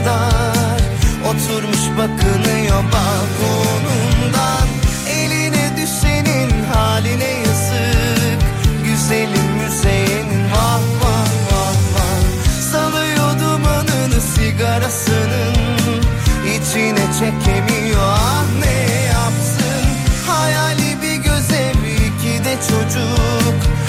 Kadar Oturmuş bakınıyor balkonundan Eline düşenin haline yazık Güzelim müzeyenin vah vah vah vah. Salıyor dumanını sigarasının içine çekemiyor. Ah ne yapsın Hayali bir göze bir iki de çocuk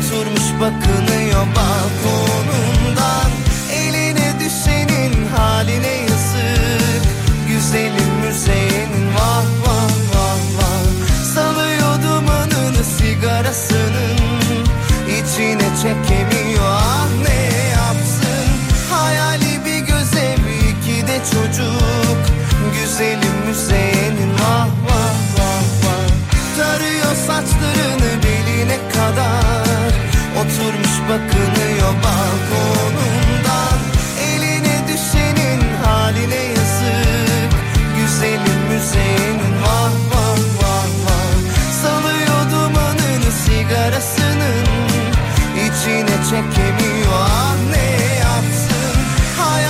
Oturmuş bakınıyor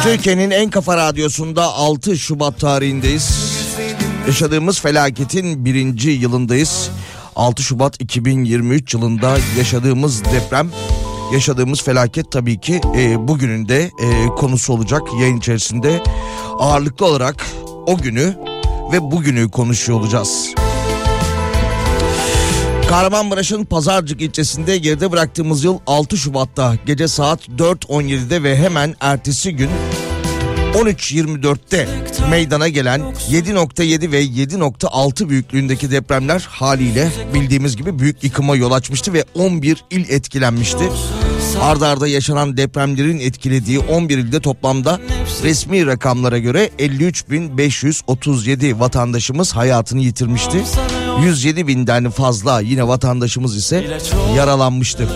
Türkiye'nin en kafa radyosunda 6 Şubat tarihindeyiz. Yaşadığımız felaketin birinci yılındayız. 6 Şubat 2023 yılında yaşadığımız deprem, yaşadığımız felaket tabii ki e, bugünün de e, konusu olacak yayın içerisinde. Ağırlıklı olarak o günü ve bugünü konuşuyor olacağız. Kahramanmaraş'ın Pazarcık ilçesinde geride bıraktığımız yıl 6 Şubat'ta gece saat 4.17'de ve hemen ertesi gün 13.24'te meydana gelen 7.7 ve 7.6 büyüklüğündeki depremler haliyle bildiğimiz gibi büyük yıkıma yol açmıştı ve 11 il etkilenmişti. Arda arda yaşanan depremlerin etkilediği 11 ilde toplamda resmi rakamlara göre 53.537 vatandaşımız hayatını yitirmişti. 107 binden fazla yine vatandaşımız ise yaralanmıştı.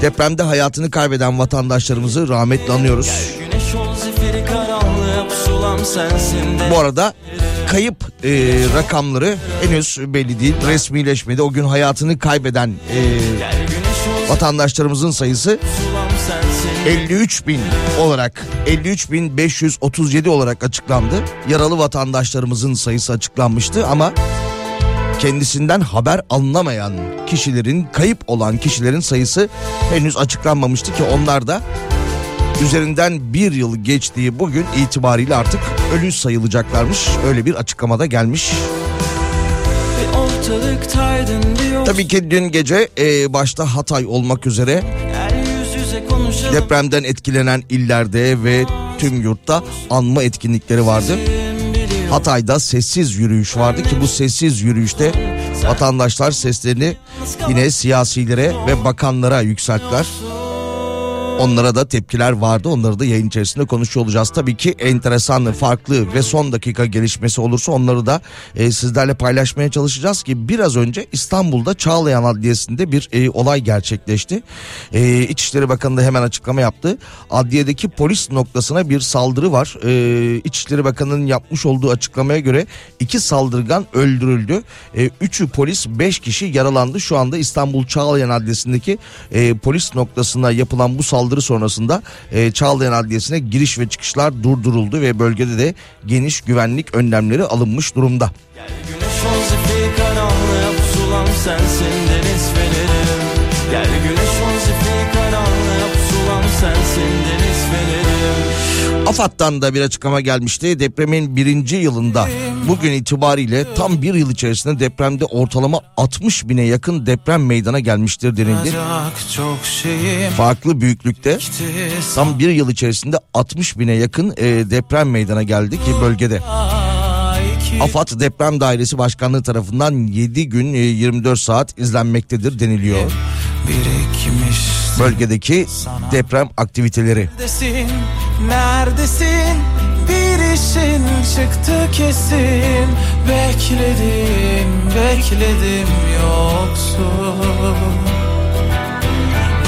Depremde hayatını kaybeden vatandaşlarımızı rahmetle anıyoruz. Bu arada kayıp e, rakamları henüz belli değil. Resmileşmedi. O gün hayatını kaybeden e, vatandaşlarımızın sayısı 53 bin olarak 53 bin 537 olarak açıklandı. Yaralı vatandaşlarımızın sayısı açıklanmıştı ama kendisinden haber alınamayan kişilerin kayıp olan kişilerin sayısı henüz açıklanmamıştı ki onlar da üzerinden bir yıl geçtiği bugün itibariyle artık ölü sayılacaklarmış. Öyle bir açıklamada gelmiş. Tabii ki dün gece e, başta Hatay olmak üzere depremden etkilenen illerde ve tüm yurtta anma etkinlikleri vardı. Hatay'da sessiz yürüyüş vardı ki bu sessiz yürüyüşte vatandaşlar seslerini yine siyasilere ve bakanlara yükselttiler. Onlara da tepkiler vardı. Onları da yayın içerisinde konuşuyor olacağız. Tabii ki enteresan, farklı ve son dakika gelişmesi olursa onları da e, sizlerle paylaşmaya çalışacağız ki biraz önce İstanbul'da Çağlayan Adliyesi'nde bir e, olay gerçekleşti. E, İçişleri Bakanı da hemen açıklama yaptı. Adliyedeki polis noktasına bir saldırı var. E, İçişleri Bakanı'nın yapmış olduğu açıklamaya göre iki saldırgan öldürüldü. E, üçü polis, beş kişi yaralandı. Şu anda İstanbul Çağlayan Adliyesi'ndeki e, polis noktasına yapılan bu saldırı saldırı sonrasında e, Çağlayan Adliyesi'ne giriş ve çıkışlar durduruldu ve bölgede de geniş güvenlik önlemleri alınmış durumda. Gel güneş ol zifiri karanlığa pusulam sensin deniz fenerim. Gel güneş ol zifiri karanlığa pusulam sensin deniz fenerim. AFAD'dan da bir açıklama gelmişti. Depremin birinci yılında bugün itibariyle tam bir yıl içerisinde depremde ortalama 60 bine yakın deprem meydana gelmiştir denildi. Farklı büyüklükte tam bir yıl içerisinde 60 bine yakın e, deprem meydana geldi ki bölgede. AFAD Deprem Dairesi Başkanlığı tarafından 7 gün 24 e, saat izlenmektedir deniliyor. Bölgedeki deprem aktiviteleri. Neredesin? Neredesin? Bir işin çıktı kesin. Bekledim, bekledim yoksun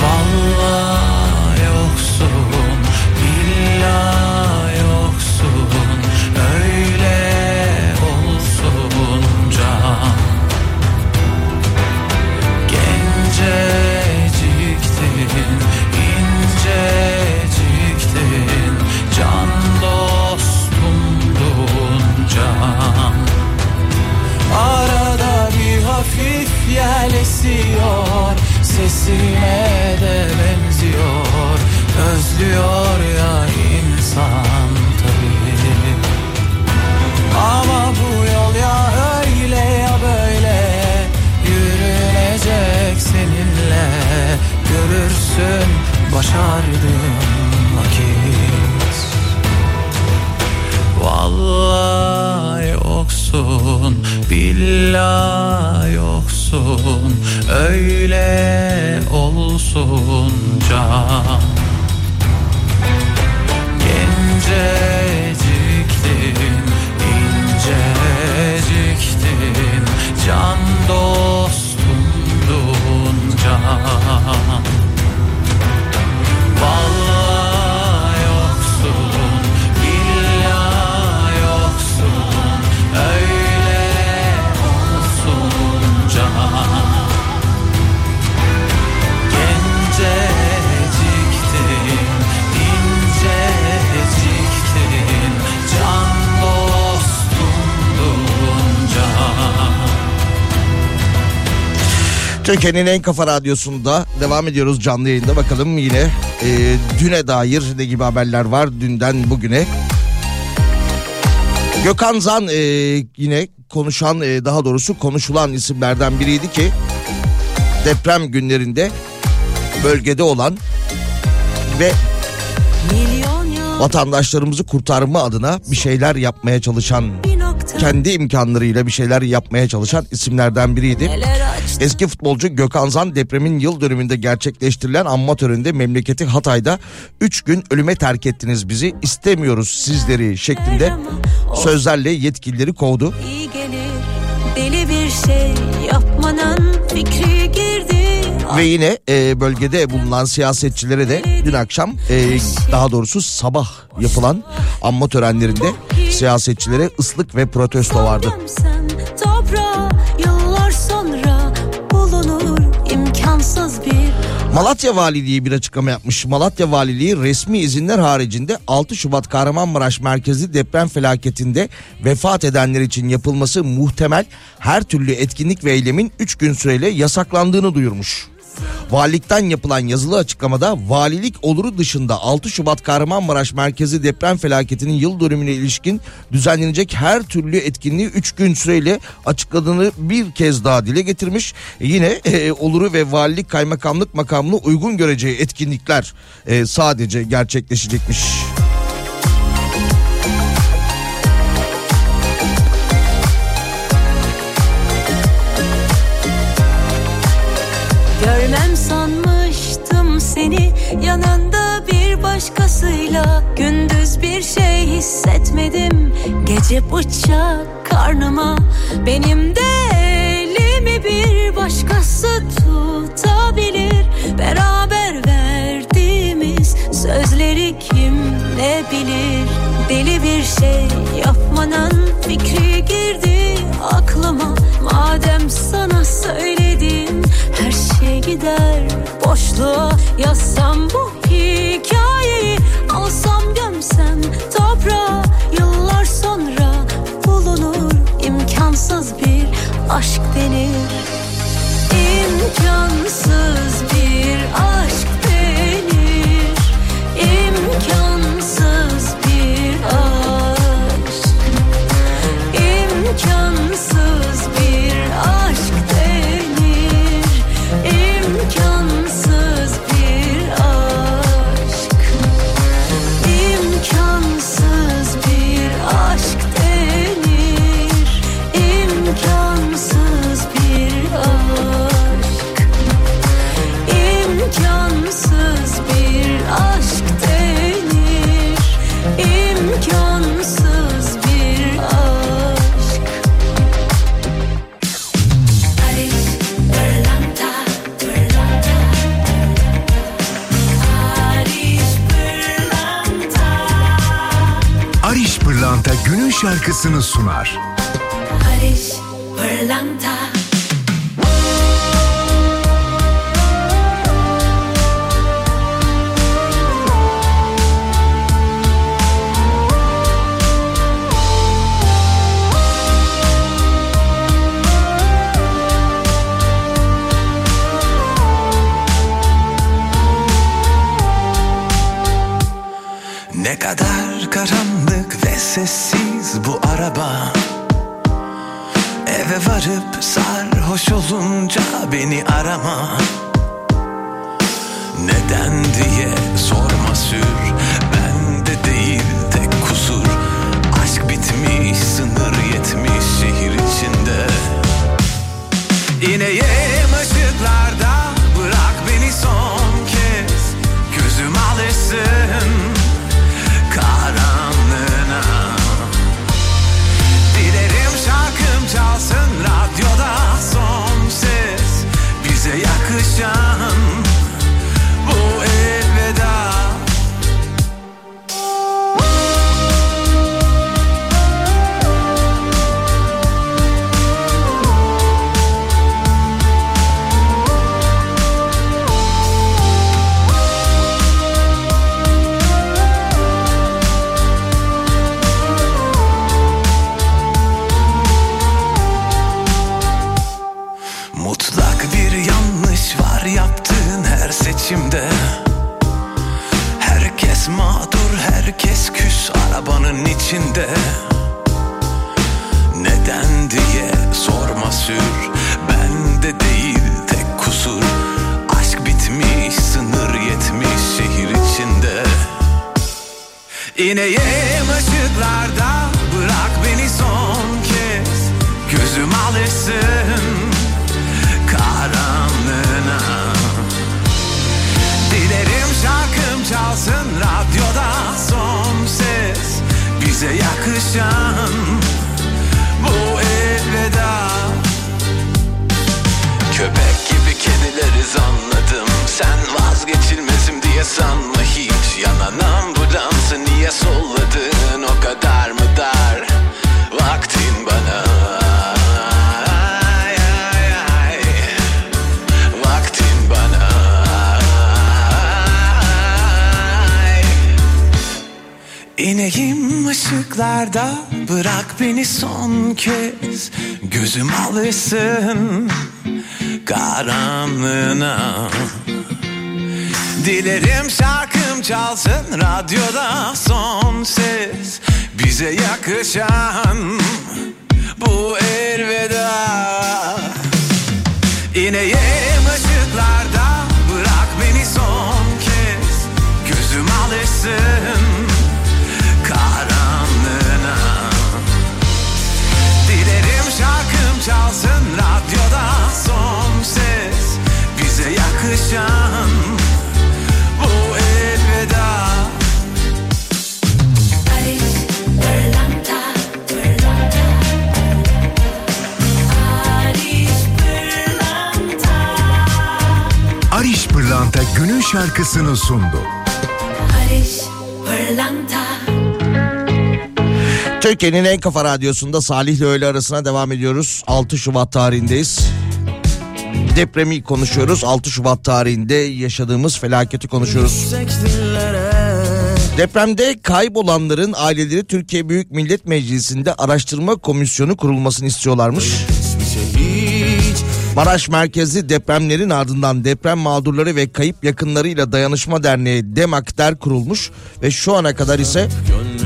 Vallahi yoksun, billahi esiyor Sesime de benziyor. Özlüyor ya insan tabii. Ama bu yol ya öyle ya böyle. Yürünecek seninle. Görürsün başardım vakit. Vallahi yoksun Billah yoksun Öyle olsun can. Genceciktin inceciktin Can dostumdun can Türkiye'nin en kafa radyosunda devam ediyoruz canlı yayında. Bakalım yine e, düne dair ne gibi haberler var dünden bugüne. Gökhan Zan e, yine konuşan e, daha doğrusu konuşulan isimlerden biriydi ki deprem günlerinde bölgede olan ve vatandaşlarımızı kurtarma adına bir şeyler yapmaya çalışan kendi imkanlarıyla bir şeyler yapmaya çalışan isimlerden biriydi. Eski futbolcu Gökhan Zan depremin yıl dönümünde gerçekleştirilen anma töreninde memleketi Hatay'da 3 gün ölüme terk ettiniz bizi istemiyoruz sizleri şeklinde sözlerle yetkilileri kovdu. deli bir şey yapmanın fikri girdi. Ve yine e, bölgede bulunan siyasetçilere de dün akşam e, daha doğrusu sabah yapılan anma törenlerinde siyasetçilere ıslık ve protesto vardı. Toprağa, Malatya Valiliği bir açıklama yapmış. Malatya Valiliği resmi izinler haricinde 6 Şubat Kahramanmaraş merkezi deprem felaketinde vefat edenler için yapılması muhtemel her türlü etkinlik ve eylemin 3 gün süreyle yasaklandığını duyurmuş. Valilikten yapılan yazılı açıklamada valilik oluru dışında 6 Şubat Kahramanmaraş merkezi deprem felaketinin yıl dönümüne ilişkin düzenlenecek her türlü etkinliği 3 gün süreyle açıkladığını bir kez daha dile getirmiş. E yine e, oluru ve valilik kaymakamlık makamını uygun göreceği etkinlikler e, sadece gerçekleşecekmiş. Seni yanında bir başkasıyla. Gündüz bir şey hissetmedim Gece bıçak karnıma. Benim de elimi bir başkası tutabilir. Beraber verdiğimiz sözleri kim ne bilir? Deli bir şey yapmanın fikri girdi aklıma. Madem sana söyledim her şey gider. Boşluğa Yazsam bu hikayeyi alsam gömsem toprağa. Yıllar sonra bulunur imkansız bir aşk denir. İmkansız bir aşk şarkısını sunar. Varıp sarhoş olunca beni arama Yüreğim ışıklarda bırak beni son kez. Gözüm alışsın karanlığına. Dilerim şarkım çalsın radyoda son ses. Bize yakışan bu elveda. İneyim çalsın radyoda son ses Bize yakışan bu elveda. Ariş Pırlanta günün şarkısını sundu. Paris, pırlanta. Türkiye'nin en kafa radyosunda Salih ile öğle arasına devam ediyoruz. 6 Şubat tarihindeyiz. Depremi konuşuyoruz. 6 Şubat tarihinde yaşadığımız felaketi konuşuyoruz. Depremde kaybolanların aileleri Türkiye Büyük Millet Meclisi'nde araştırma komisyonu kurulmasını istiyorlarmış. Maraş merkezli depremlerin ardından deprem mağdurları ve kayıp yakınlarıyla dayanışma derneği DEMAKDER kurulmuş ve şu ana kadar ise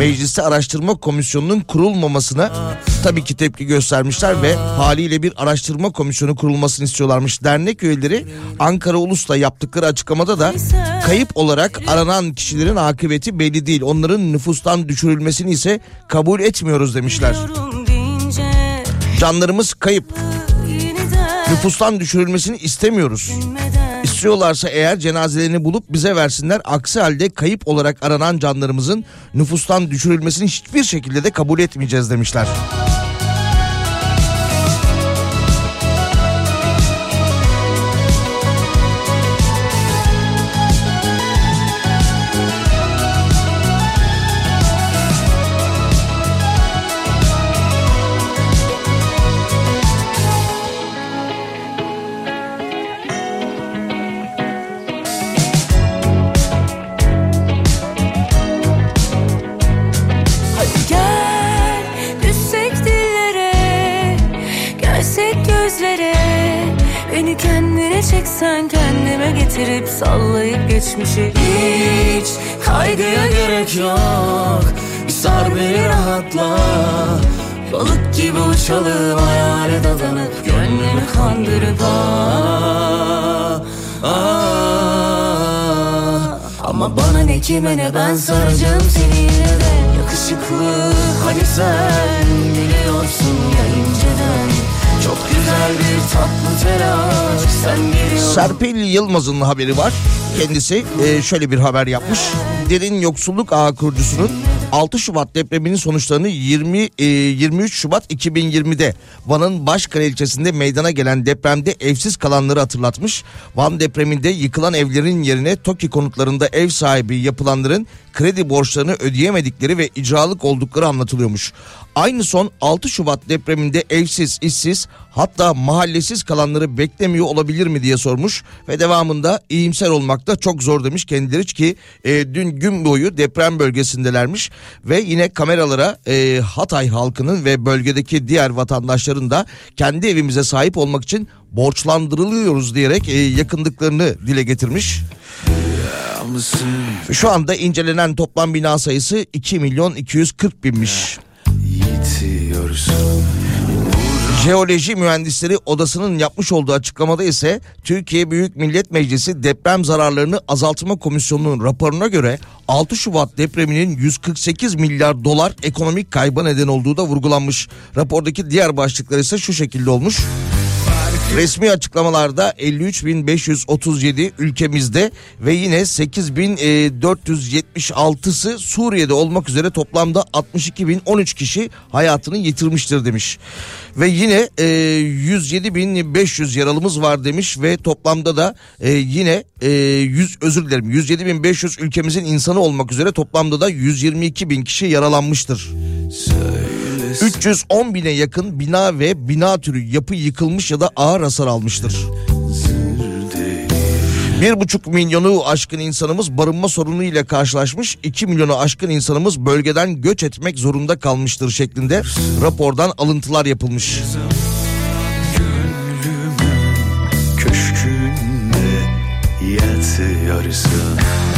mecliste araştırma komisyonunun kurulmamasına tabii ki tepki göstermişler ve haliyle bir araştırma komisyonu kurulmasını istiyorlarmış. Dernek üyeleri Ankara Ulus'ta yaptıkları açıklamada da kayıp olarak aranan kişilerin akıbeti belli değil. Onların nüfustan düşürülmesini ise kabul etmiyoruz demişler. Canlarımız kayıp. Nüfustan düşürülmesini istemiyoruz. İstiyorlarsa eğer cenazelerini bulup bize versinler. Aksi halde kayıp olarak aranan canlarımızın nüfustan düşürülmesini hiçbir şekilde de kabul etmeyeceğiz demişler. Geçmişi Hiç kaygıya gerek yok. Bir sar beni rahatla. Balık gibi uçalım hayale dadanıp Gönlümü kandırıp ah, ah. Ama bana ne kime ne ben saracağım seni yine de. Yakışıklı hani sen biliyorsun ya inceden. Çok güzel bir tatlı telaş sen geliyorsun Serpil Yılmaz'ın haberi var. Kendisi e, şöyle bir haber yapmış. Derin Yoksulluk Ağı kurucusunun 6 Şubat depreminin sonuçlarını 20 e, 23 Şubat 2020'de Van'ın Başkale ilçesinde meydana gelen depremde evsiz kalanları hatırlatmış. Van depreminde yıkılan evlerin yerine TOKİ konutlarında ev sahibi yapılanların kredi borçlarını ödeyemedikleri ve icralık oldukları anlatılıyormuş. Aynı son 6 Şubat depreminde evsiz, işsiz hatta mahallesiz kalanları beklemiyor olabilir mi diye sormuş ve devamında iyimser olmakta çok zor demiş kendileri ki e, dün gün boyu deprem bölgesindelermiş ve yine kameralara e, Hatay halkının ve bölgedeki diğer vatandaşların da kendi evimize sahip olmak için borçlandırılıyoruz diyerek e, yakındıklarını dile getirmiş. Şu anda incelenen toplam bina sayısı 2 milyon 240 binmiş. Yitiyorsun Jeoloji Mühendisleri Odası'nın yapmış olduğu açıklamada ise Türkiye Büyük Millet Meclisi Deprem Zararlarını Azaltma Komisyonu'nun raporuna göre 6 Şubat depreminin 148 milyar dolar ekonomik kayba neden olduğu da vurgulanmış. Rapordaki diğer başlıklar ise şu şekilde olmuş. Resmi açıklamalarda 53.537 ülkemizde ve yine 8.476'sı Suriye'de olmak üzere toplamda 62.013 kişi hayatını yitirmiştir demiş. Ve yine e, 107.500 yaralımız var demiş ve toplamda da e, yine e, 100 özür dilerim 107.500 ülkemizin insanı olmak üzere toplamda da 122.000 kişi yaralanmıştır. 310 bine yakın bina ve bina türü yapı yıkılmış ya da ağır hasar almıştır. Bir buçuk milyonu aşkın insanımız barınma sorunu ile karşılaşmış. 2 milyonu aşkın insanımız bölgeden göç etmek zorunda kalmıştır şeklinde rapordan alıntılar yapılmış. köşkünde yatıyorsun Farkında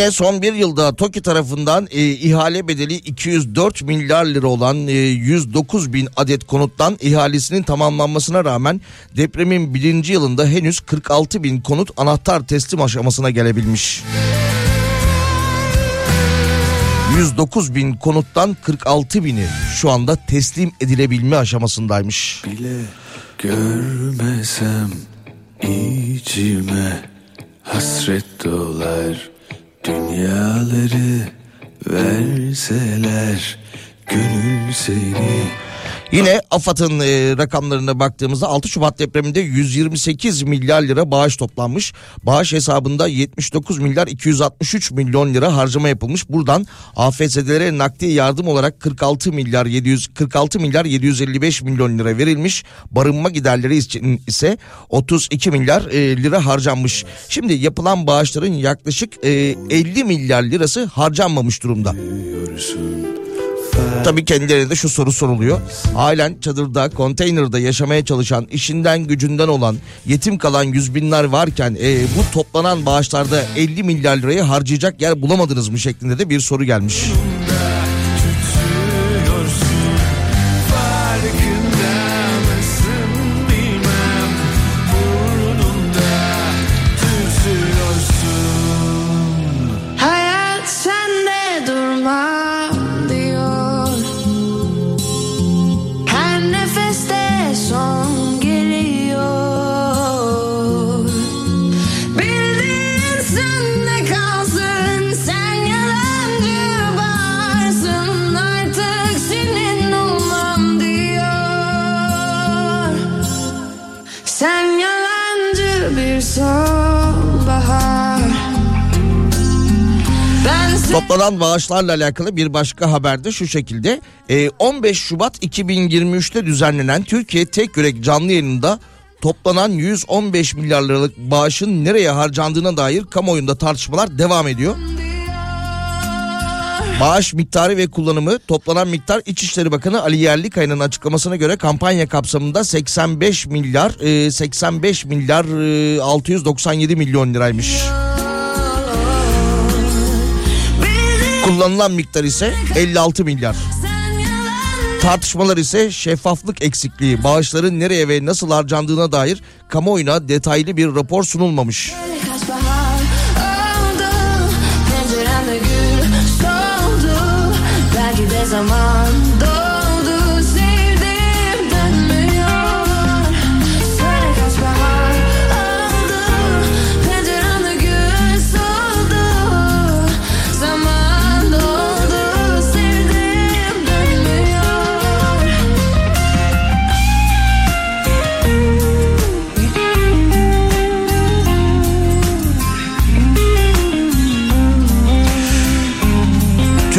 Yine son bir yılda TOKİ tarafından e, ihale bedeli 204 milyar lira olan e, 109 bin adet konuttan ihalesinin tamamlanmasına rağmen depremin birinci yılında henüz 46 bin konut anahtar teslim aşamasına gelebilmiş. 109 bin konuttan 46 bini şu anda teslim edilebilme aşamasındaymış. bile görmesem içime hasret dolar dünyaları verseler gönül seni Yine AFAD'ın e, rakamlarına baktığımızda 6 Şubat depreminde 128 milyar lira bağış toplanmış. Bağış hesabında 79 milyar 263 milyon lira harcama yapılmış. Buradan AFS'lere nakdi yardım olarak 46 milyar 700 46 milyar 755 milyon lira verilmiş. Barınma giderleri için ise 32 milyar e, lira harcanmış. Şimdi yapılan bağışların yaklaşık e, 50 milyar lirası harcanmamış durumda. Tabii kendilerine de şu soru soruluyor. Halen çadırda, konteynerde yaşamaya çalışan, işinden gücünden olan, yetim kalan yüz binler varken e, bu toplanan bağışlarda 50 milyar lirayı harcayacak yer bulamadınız mı şeklinde de bir soru gelmiş. Toplanan bağışlarla alakalı bir başka haber de şu şekilde. E, 15 Şubat 2023'te düzenlenen Türkiye Tek Yürek canlı yayınında toplanan 115 milyar liralık bağışın nereye harcandığına dair kamuoyunda tartışmalar devam ediyor. Bağış miktarı ve kullanımı toplanan miktar İçişleri Bakanı Ali Yerlikaya'nın açıklamasına göre kampanya kapsamında 85 milyar e, 85 milyar e, 697 milyon liraymış. Kullanılan miktar ise 56 milyar. Tartışmalar ise şeffaflık eksikliği, bağışların nereye ve nasıl harcandığına dair kamuoyuna detaylı bir rapor sunulmamış. Kaç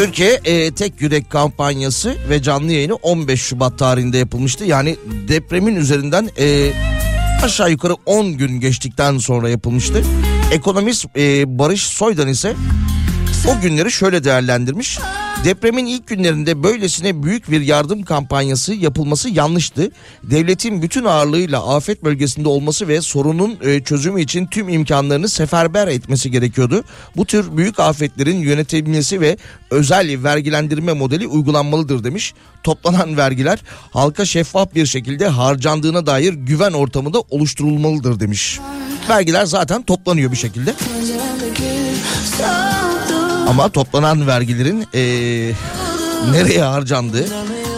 Türkiye e, Tek Yürek kampanyası ve canlı yayını 15 Şubat tarihinde yapılmıştı. Yani depremin üzerinden e, aşağı yukarı 10 gün geçtikten sonra yapılmıştı. Ekonomist e, Barış Soydan ise o günleri şöyle değerlendirmiş. Depremin ilk günlerinde böylesine büyük bir yardım kampanyası yapılması yanlıştı. Devletin bütün ağırlığıyla afet bölgesinde olması ve sorunun e, çözümü için tüm imkanlarını seferber etmesi gerekiyordu. Bu tür büyük afetlerin yönetilmesi ve özel vergilendirme modeli uygulanmalıdır demiş. Toplanan vergiler halka şeffaf bir şekilde harcandığına dair güven ortamı da oluşturulmalıdır demiş. Vergiler zaten toplanıyor bir şekilde. Ama toplanan vergilerin eee, nereye harcandığı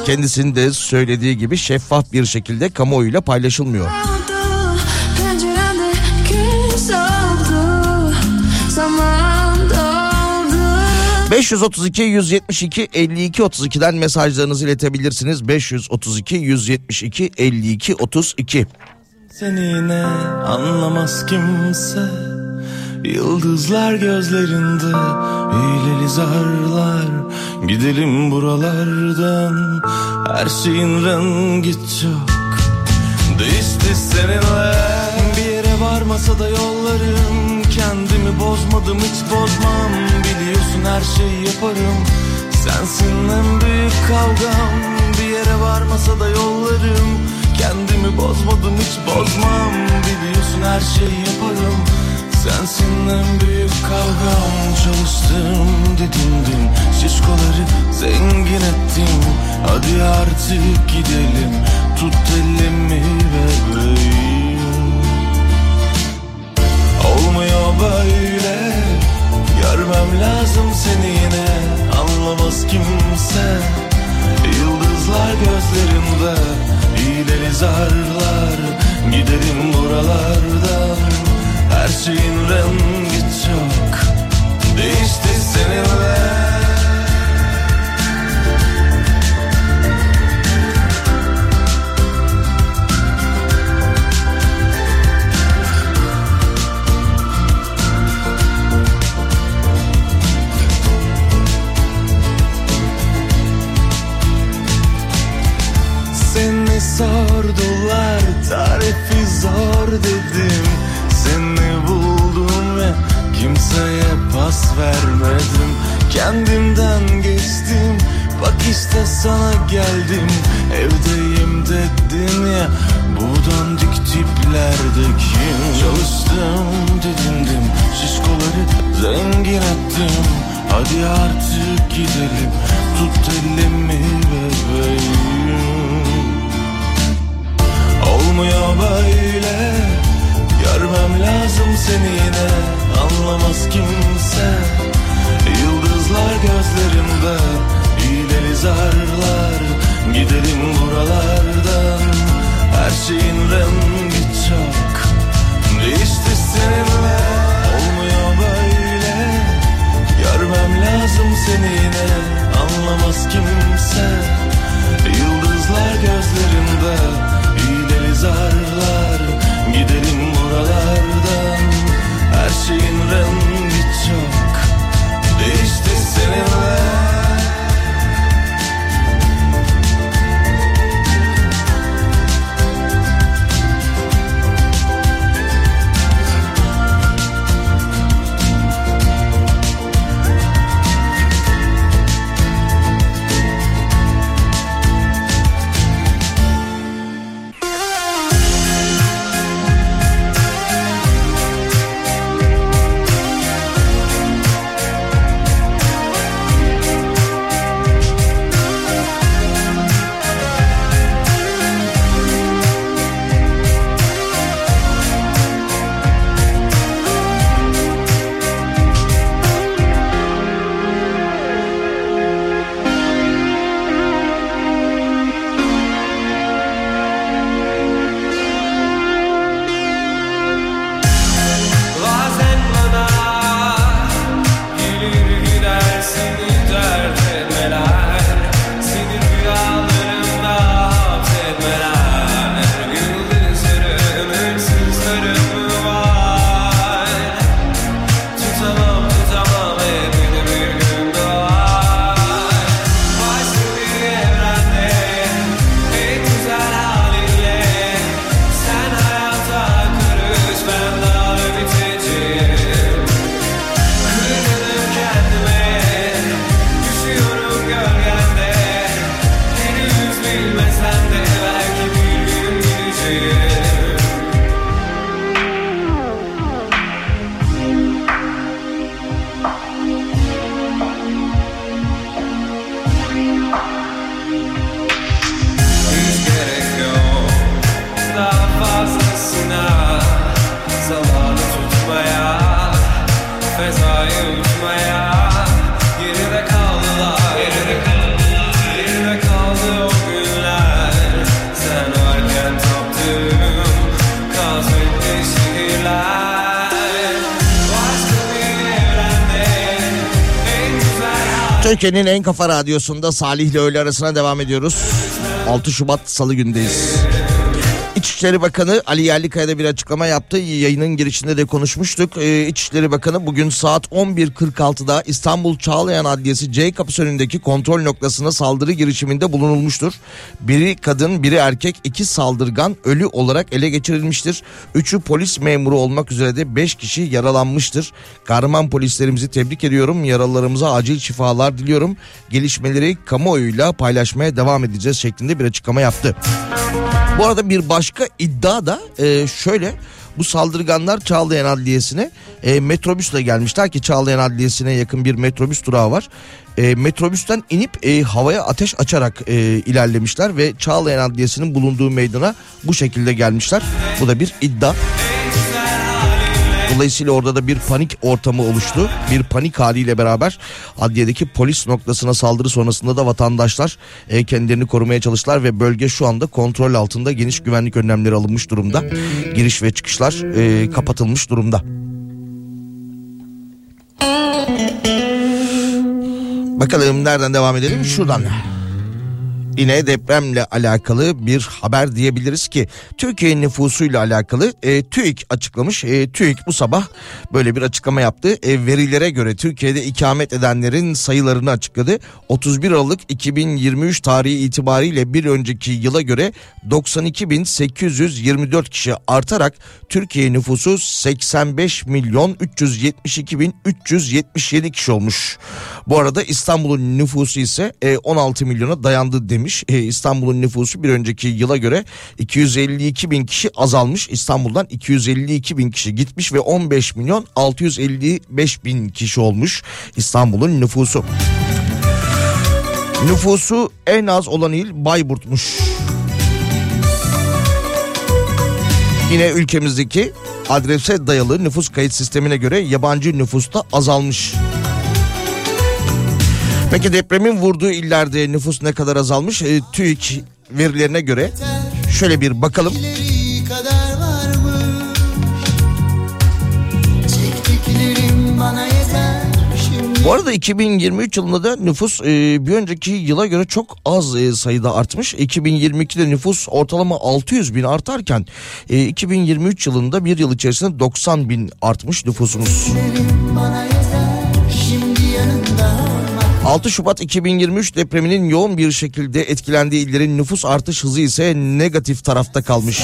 kendisinin de söylediği gibi şeffaf bir şekilde kamuoyuyla paylaşılmıyor. oldu Penceremde gül soldu Zaman doldu 532 172 52 32'den mesajlarınızı iletebilirsiniz. 532 172 52 32. Seni yine anlamaz kimse Yıldızlar gözlerinde hileli zarlar Gidelim buralardan. Her şeyin rengi çok Değişti seninle. Bir yere varmasa da yollarım. Kendimi bozmadım hiç bozmam. Biliyorsun her şeyi yaparım. Sensin en büyük kavgam. Bir yere varmasa da yollarım. Kendimi bozmadım hiç bozmam. Biliyorsun her şeyi yaparım Sensin en büyük kavgam Çalıştım didindim Şişkoları zengin ettim. Hadi artık gidelim. Tut elimi bebeğim Olmuyor böyle. Görmem lazım seni yine. Anlamaz kimse. Yıldızlar gözlerimde. Hileli zarlar. Giderim buralardan Her şeyin rengi çok Değişti seninle. Seni sordular tarifi zor dedim Seni buldum ve kimseye pas vermedim Kendimden geçtim bak işte sana geldim. Evdeyim dedin ya bu dandik tiplerde Çalıştım didindim şişkoları zengin ettim. Hadi artık gidelim tut elimi bebeğim. Olmuyor böyle Görmem lazım seni yine Anlamaz kimse. Yıldızlar gözlerimde Hileli zarlar Gidelim buralardan. Her şeyin rengi çok Değişti seninle. Olmuyor böyle. Görmem lazım seni yine Anlamaz kimse. Yıldızlar gözlerimde Türkiye'nin en kafa radyosunda Salih ile öğle arasına devam ediyoruz. 6 Şubat Salı gündeyiz. İçişleri Bakanı Ali Yerlikaya da bir açıklama yaptı. Yayının girişinde de konuşmuştuk. Ee, İçişleri Bakanı bugün saat 11.46'da İstanbul Çağlayan Adliyesi C kapısı önündeki kontrol noktasına saldırı girişiminde bulunulmuştur. Biri kadın, biri erkek, iki saldırgan ölü olarak ele geçirilmiştir. Üçü polis memuru olmak üzere de 5 kişi yaralanmıştır. Kahraman polislerimizi tebrik ediyorum. Yaralılarımıza acil şifalar diliyorum. Gelişmeleri kamuoyuyla paylaşmaya devam edeceğiz şeklinde bir açıklama yaptı. Bu arada bir başka iddia da e, şöyle bu saldırganlar Çağlayan Adliyesi'ne e, metrobüsle gelmişler ki Çağlayan Adliyesi'ne yakın bir metrobüs durağı var. E, metrobüsten inip e, havaya ateş açarak e, ilerlemişler ve Çağlayan Adliyesi'nin bulunduğu meydana bu şekilde gelmişler. Bu da bir iddia. Dolayısıyla orada da bir panik ortamı oluştu. Bir panik haliyle beraber adliyedeki polis noktasına saldırı sonrasında da vatandaşlar e, kendilerini korumaya çalıştılar ve bölge şu anda kontrol altında geniş güvenlik önlemleri alınmış durumda. Giriş ve çıkışlar e, kapatılmış durumda. Bakalım nereden devam edelim? Şuradan. Yine depremle alakalı bir haber diyebiliriz ki Türkiye nüfusuyla alakalı e, TÜİK açıklamış. E, TÜİK bu sabah böyle bir açıklama yaptı. E, verilere göre Türkiye'de ikamet edenlerin sayılarını açıkladı. 31 Aralık 2023 tarihi itibariyle bir önceki yıla göre 92.824 kişi artarak Türkiye nüfusu 85 milyon 372 bin 377 kişi olmuş. Bu arada İstanbul'un nüfusu ise e, 16 milyona dayandı demiş. E, İstanbul'un nüfusu bir önceki yıla göre 252 bin kişi azalmış. İstanbul'dan 252 bin kişi gitmiş ve 15 milyon 655 bin kişi olmuş İstanbul'un nüfusu. Nüfusu en az olan il Bayburt'muş. Yine ülkemizdeki adrese dayalı nüfus kayıt sistemine göre yabancı nüfus da azalmış. Peki depremin vurduğu illerde nüfus ne kadar azalmış? E, TÜİK verilerine göre şöyle bir bakalım. Bu arada 2023 yılında da nüfus e, bir önceki yıla göre çok az e, sayıda artmış. 2022'de nüfus ortalama 600 bin artarken e, 2023 yılında bir yıl içerisinde 90 bin artmış nüfusumuz. Bana yeter 6 Şubat 2023 depreminin yoğun bir şekilde etkilendiği illerin nüfus artış hızı ise negatif tarafta kalmış.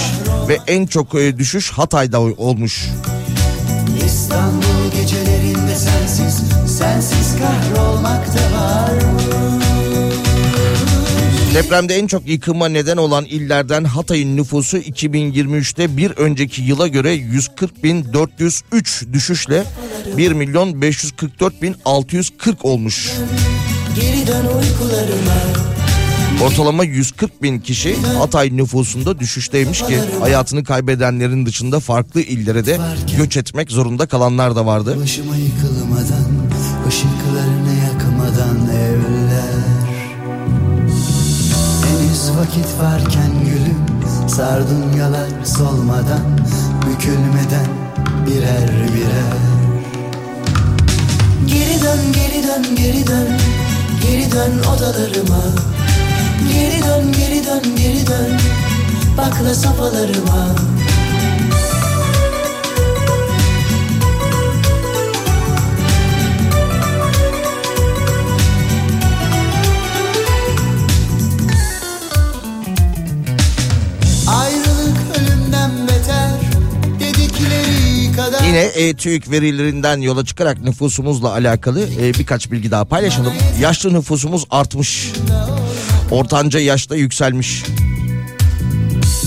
Ve en çok e, düşüş Hatay'da olmuş. İstanbul gecelerinde sensiz Sensiz kahrolmak da var mı? Depremde en çok yıkıma neden olan illerden Hatay'ın nüfusu 2023'te bir önceki yıla göre 140 bin 403 düşüşle 1 milyon 544 bin 640 olmuş. Ortalama 140 bin kişi Hatay nüfusunda düşüşteymiş ki hayatını kaybedenlerin dışında farklı illere de göç etmek zorunda kalanlar da vardı. Başıma yıkılmadan ışıklarını vakit varken gülüm Sardunyalar solmadan Bükülmeden birer birer. Geri dön geri dön geri dön Geri dön odalarıma. Geri dön geri dön geri dön Bakla sopalarıma Yine e, TÜİK verilerinden yola çıkarak nüfusumuzla alakalı e, birkaç bilgi daha paylaşalım. Yaşlı nüfusumuz artmış. Ortanca yaşta yükselmiş.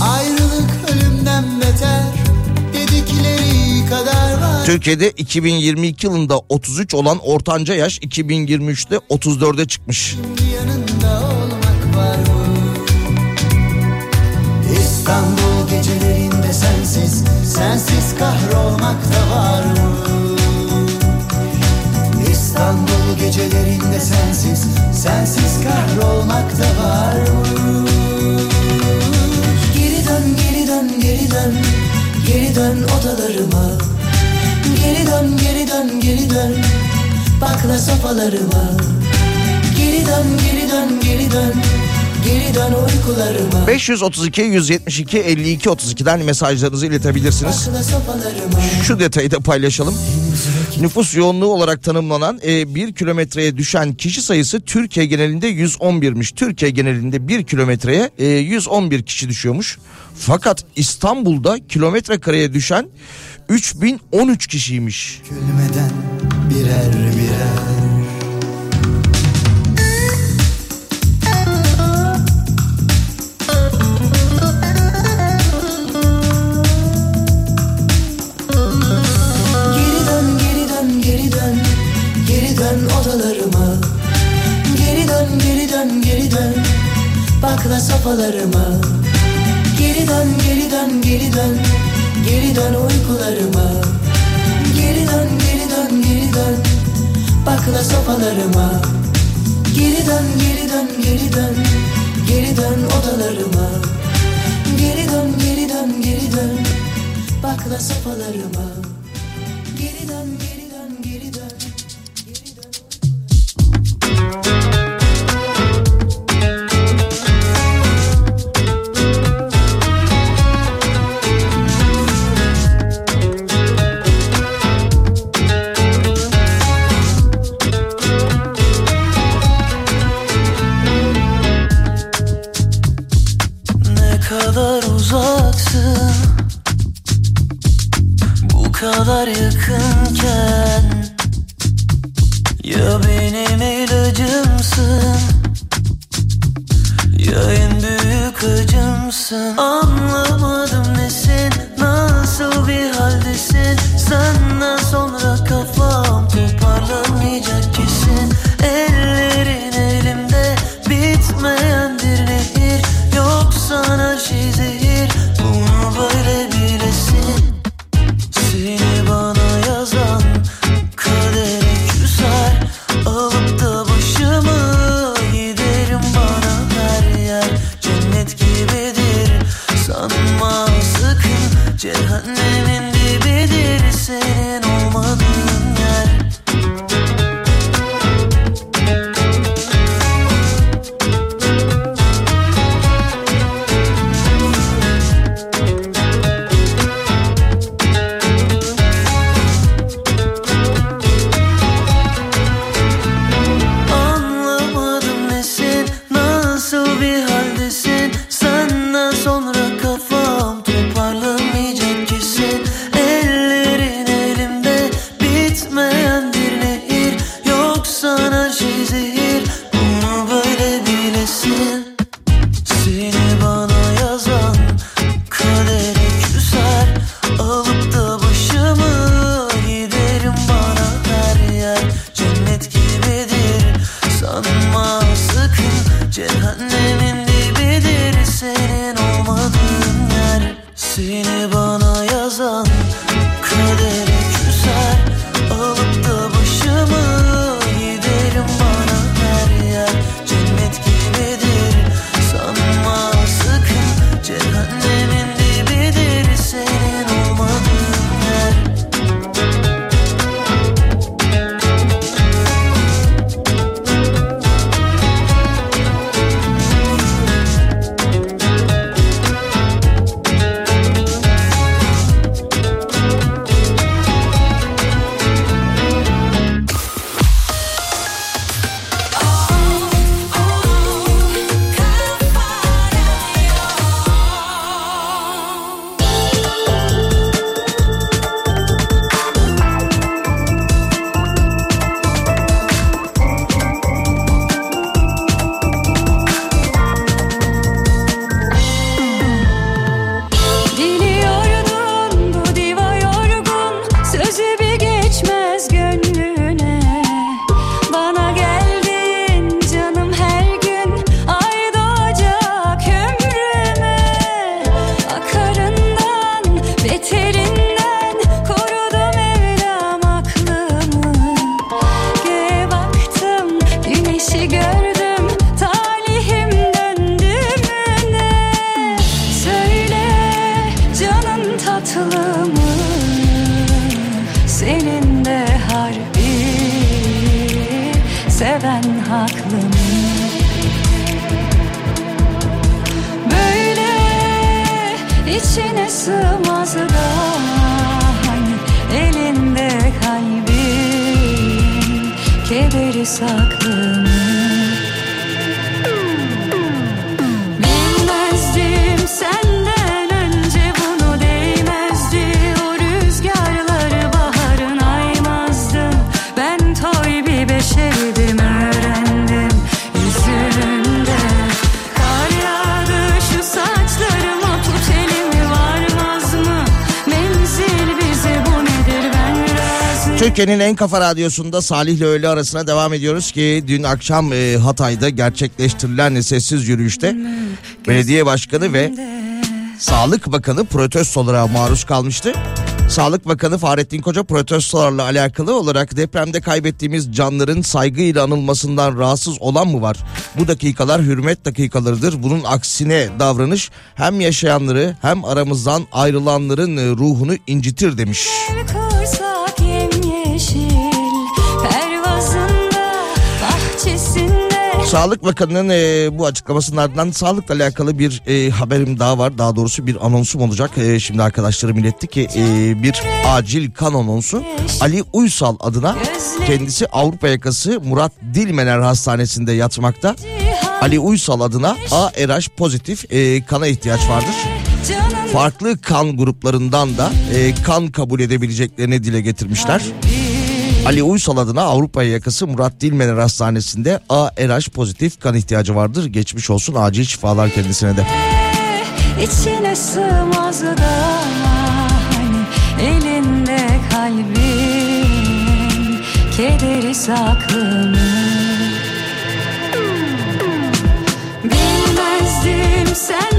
Ayrılık ölümden beter Dedikleri kadar var Türkiye'de 2022 yılında 33 olan ortanca yaş 2023'te 34'e çıkmış. İstanbul gecelerinde sensiz, kahrolmak da var mı? İstanbul gecelerinde sensiz, sensiz kahrolmak da var mı? Geri dön, geri dön, geri dön, geri dön odalarıma. Geri dön, geri dön, geri dön, bakla sopalarıma. Geri dön, geri dön, geri dön, 532 172 52 32'den mesajlarınızı iletebilirsiniz. Şu detayı da paylaşalım. Nüfus yoğunluğu olarak tanımlanan e, 1 kilometreye düşen kişi sayısı Türkiye genelinde 111'miş. Türkiye genelinde 1 kilometreye e, 111 kişi düşüyormuş. Fakat İstanbul'da kilometre kareye düşen 3013 kişiymiş. Gülmeden birer birer Bakla sopalarıma Geri dön geri dön geri dön Geri dön uykularıma Geri dön geri dön geri dön Bakla sopalarıma Geri dön geri dön geri dön Geri dön odalarıma Geri dön geri dön geri dön Bakla sopalarıma Geri dön geri dön geri dön Geri dön Ne kadar uzaksın. Bu kadar yakınken Ya benim ilacımsın Ya en büyük acımsın. Anlamadım nesin Nasıl bir haldesin? Senden sonra kafam Toparlanmayacak kesin. Ellerin kafa radyosunda Salih ile öğle arasına devam ediyoruz ki dün akşam e, Hatay'da gerçekleştirilen sessiz yürüyüşte belediye başkanı ve Sağlık Bakanı protestolara maruz kalmıştı. Sağlık Bakanı Fahrettin Koca protestolarla alakalı olarak depremde kaybettiğimiz canların saygıyla anılmasından rahatsız olan mı var? Bu dakikalar hürmet dakikalarıdır. Bunun aksine davranış hem yaşayanları hem aramızdan ayrılanların e, ruhunu incitir demiş. Bahçesinde Sağlık Bakanı'nın e, bu açıklamasının ardından sağlıkla alakalı bir e, haberim daha var. Daha doğrusu bir anonsum olacak. E, şimdi arkadaşlarım iletti ki e, bir acil kan anonsu. Ali Uysal adına kendisi Avrupa yakası Murat Dilmener Hastanesi'nde yatmakta. Ali Uysal adına ARH pozitif e, kana ihtiyaç vardır. Farklı kan gruplarından da e, kan kabul edebileceklerini dile getirmişler. Ali Uysal adına Avrupa yakası Murat Dilmener Hastanesi'nde ARH pozitif kan ihtiyacı vardır. Geçmiş olsun acil şifalar kendisine de. içine sığmaz da elinde kalbin kederi saklı mı? Bilmezdim senden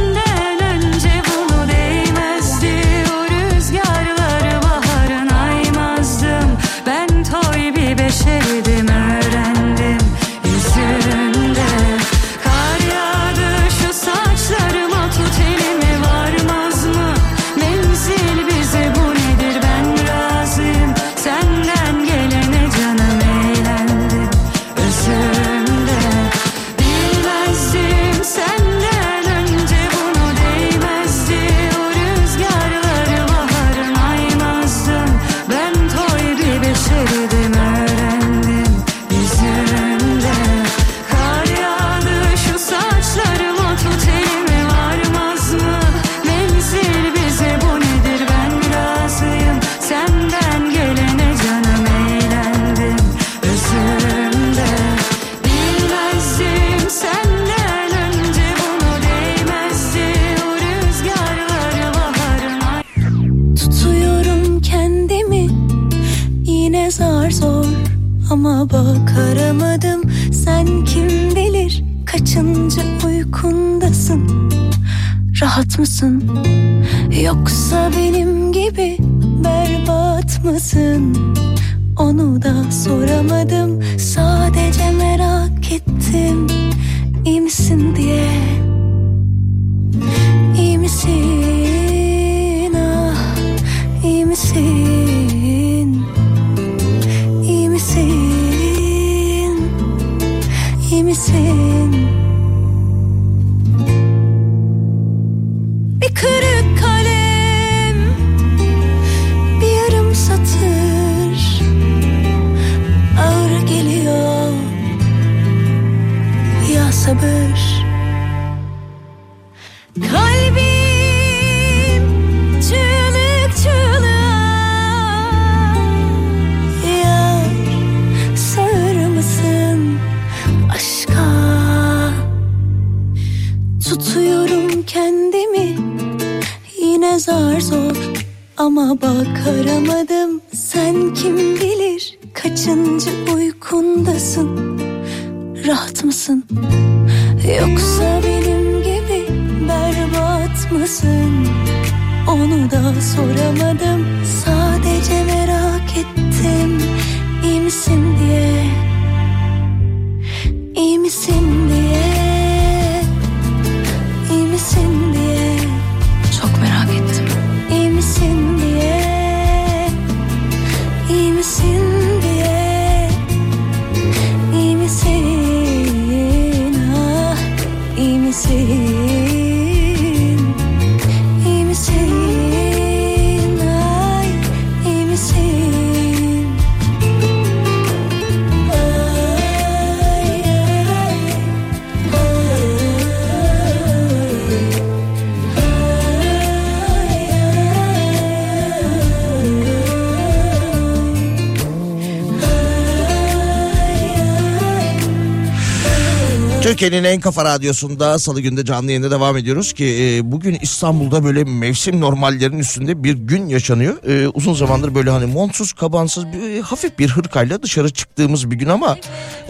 kafa radyosunda salı günde canlı yayında devam ediyoruz ki e, bugün İstanbul'da böyle mevsim normallerinin üstünde bir gün yaşanıyor. E, uzun zamandır böyle hani montsuz kabansız bir, hafif bir hırkayla dışarı çıktığımız bir gün ama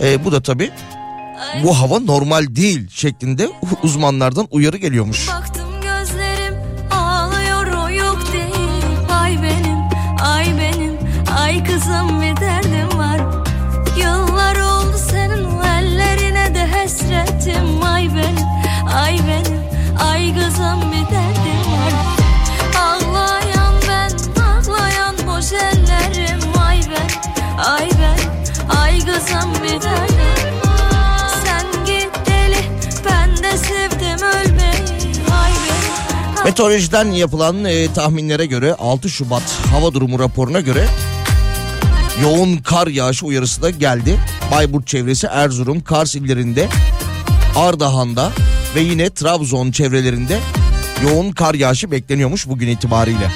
e, bu da tabii bu hava normal değil şeklinde uzmanlardan uyarı geliyormuş. Kızım bir derdim Sen git deli, ben de sevdim ölmeyi Ay benim, Meteorolojiden yapılan e, tahminlere göre 6 Şubat hava durumu raporuna göre yoğun kar yağışı uyarısı da geldi. Bayburt çevresi Erzurum, Kars illerinde, Ardahan'da ve yine Trabzon çevrelerinde yoğun kar yağışı bekleniyormuş bugün itibariyle.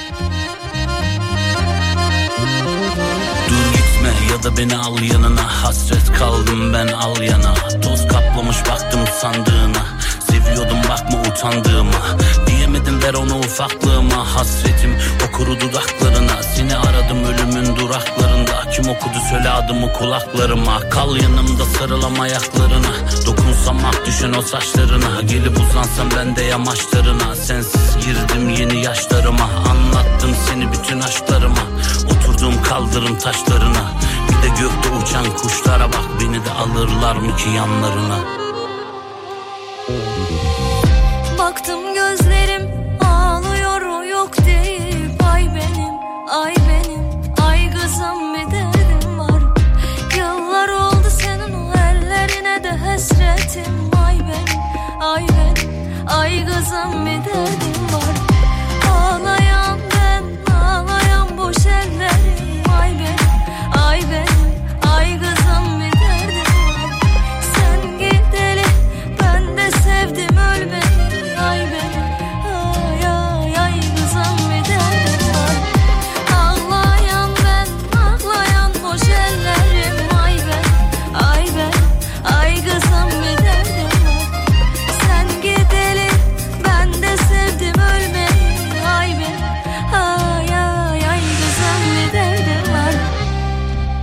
Dur gitme ya da beni al yanına Hasret kaldım ben al yana. Toz kaplamış baktım sandığına. Seviyordum bakma utandığıma. Diyemedim ver onu ufaklığıma. Hasretim o kuru dudaklarına. Seni aradım ölümün duraklarında. Kim okudu söyle adımı kulaklarıma. Kal yanımda sarılam ayaklarına. Dokunsam ak düşün o saçlarına. Gelip uzansam ben de yamaçlarına. Sensiz girdim yeni yaşlarıma. Anlattım seni bütün aşklarıma. Oturdum kaldırım taşlarına De gökte uçan kuşlara bak Beni de alırlar mı ki yanlarına Baktım gözlerim ağlıyor yok deyip Ay benim, ay benim, ay kızım bir var. Yıllar oldu senin o ellerine de hasretim Ay benim, ay benim, ay kızım bir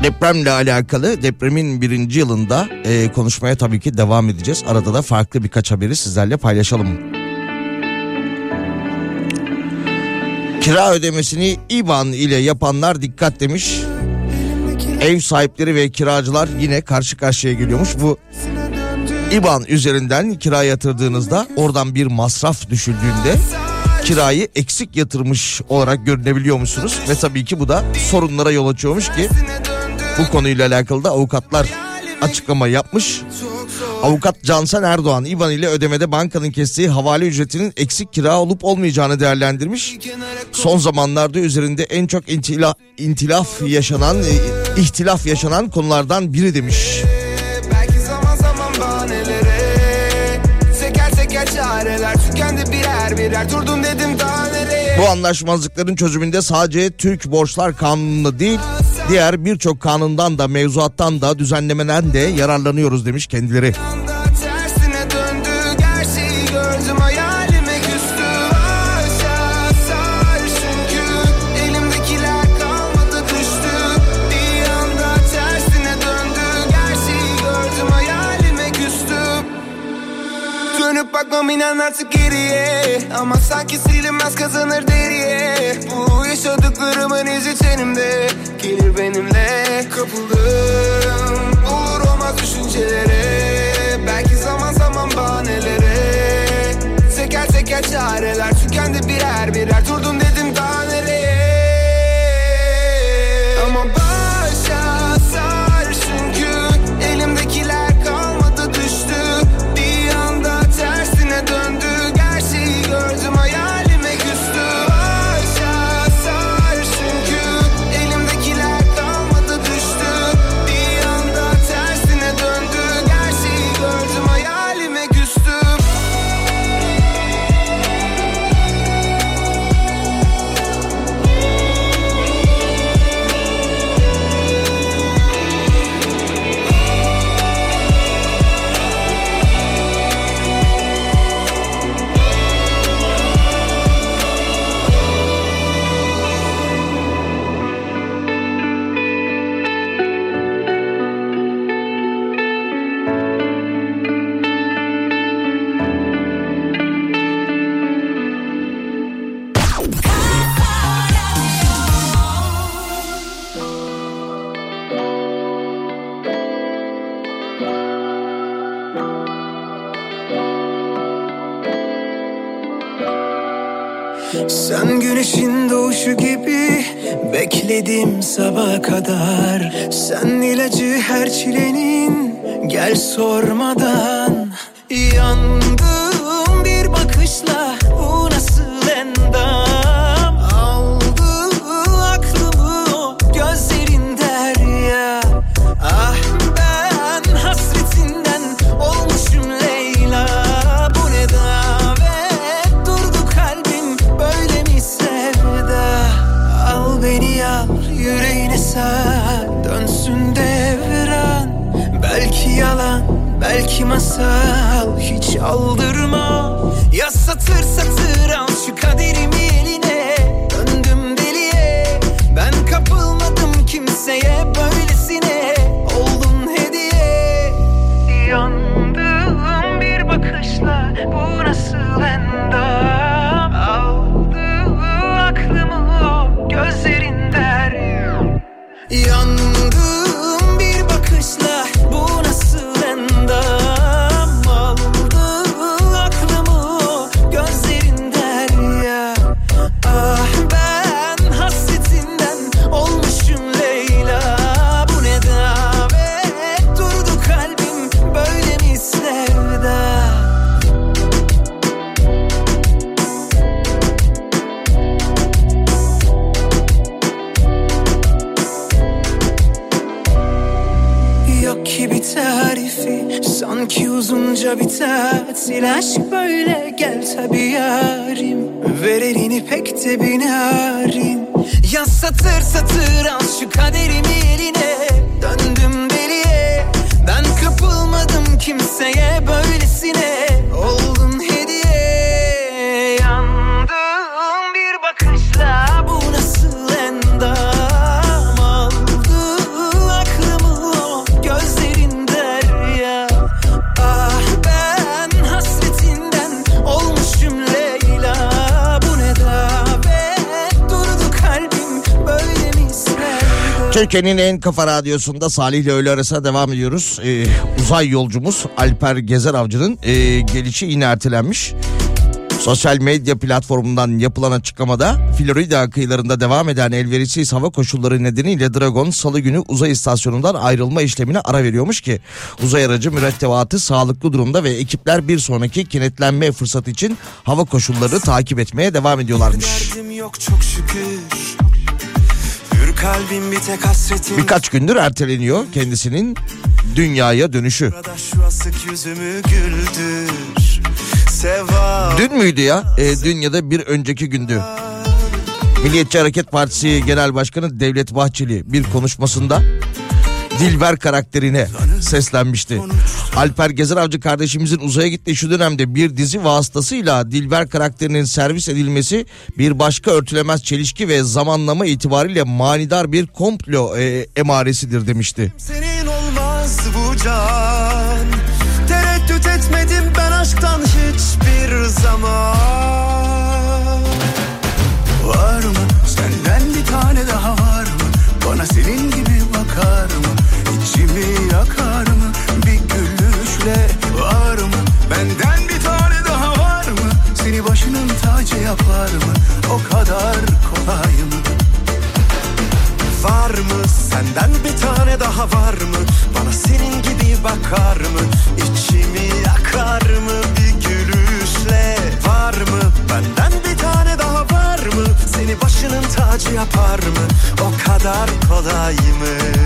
Depremle alakalı depremin birinci yılında e, konuşmaya tabii ki devam edeceğiz. Arada da farklı birkaç haberi sizlerle paylaşalım. Kira ödemesini IBAN ile yapanlar dikkat demiş. Ev sahipleri ve kiracılar yine karşı karşıya geliyormuş. Bu IBAN üzerinden kira yatırdığınızda oradan bir masraf düşüldüğünde kirayı eksik yatırmış olarak görünebiliyor musunuz? Ve tabii ki bu da sorunlara yol açıyormuş ki bu konuyla alakalı da avukatlar açıklama yapmış. Avukat Cansen Erdoğan İvan ile ödemede bankanın kestiği havale ücretinin eksik kira olup olmayacağını değerlendirmiş. Son zamanlarda üzerinde en çok intila, intilaf yaşanan, e, ihtilaf yaşanan konulardan biri demiş. Belki zaman zaman bahanelere Teker teker çareler tükendi birer birer Durdum dedim daha nereye Bu anlaşmazlıkların çözümünde sadece Türk Borçlar Kanunu'nda değil diğer birçok kanundan da mevzuattan da düzenlemeden de yararlanıyoruz demiş kendileri. Dönüp bakmam inan artık geriye. Ama sanki silinmez kazanır deriye. Bu yaşadıklarımın izi tenimde. Gelir benimle. Kapıldım. Olur olmaz düşüncelere. Belki zaman zaman bahanelere. Teker teker çareler tükendi birer birer. Durdum doğuşu gibi bekledim sabaha kadar. Sen ilacı her çilenin gel sormadan. Yandım bir bakışla masal hiç aldırma. Ya satır satır satır al şu kaderimi Türkiye'nin en kafa radyosunda Salih ile öğle arasına devam ediyoruz. Ee, uzay yolcumuz Alper Gezer Avcı'nın e, gelişi yine ertelenmiş. Sosyal medya platformundan yapılan açıklamada Florida kıyılarında devam eden elverişsiz hava koşulları nedeniyle Dragon salı günü uzay istasyonundan ayrılma işlemine ara veriyormuş ki uzay aracı mürettebatı sağlıklı durumda ve ekipler bir sonraki kenetlenme fırsatı için hava koşulları takip etmeye devam ediyorlarmış. Derdim yok çok şükür kalbim bir tek hasretim Birkaç gündür erteleniyor kendisinin dünyaya dönüşü. Dün müydü ya? E, dün ya da bir önceki gündü. Milliyetçi Hareket Partisi Genel Başkanı Devlet Bahçeli bir konuşmasında Dilber karakterine seslenmişti. Alper Gezer Avcı kardeşimizin uzaya gittiği şu dönemde bir dizi vasıtasıyla Dilber karakterinin servis edilmesi bir başka örtülemez çelişki ve zamanlama itibariyle manidar bir komplo e, emaresidir demişti. Senin olmaz bu can Tereddüt etmedim ben aşktan hiçbir zaman Var mı senden bir tane daha var mı Bana senin İçimi yakar mı? Bir gülüşle Var mı? Benden bir tane daha var mı? Seni başının tacı yapar mı? O kadar kolay mı? Var mı? Senden bir tane daha var mı? Bana senin gibi bakar mı? İçimi yakar mı? Bir gülüşle Var mı? Benden bir tane daha var mı? Seni başının tacı yapar mı? O kadar kolay mı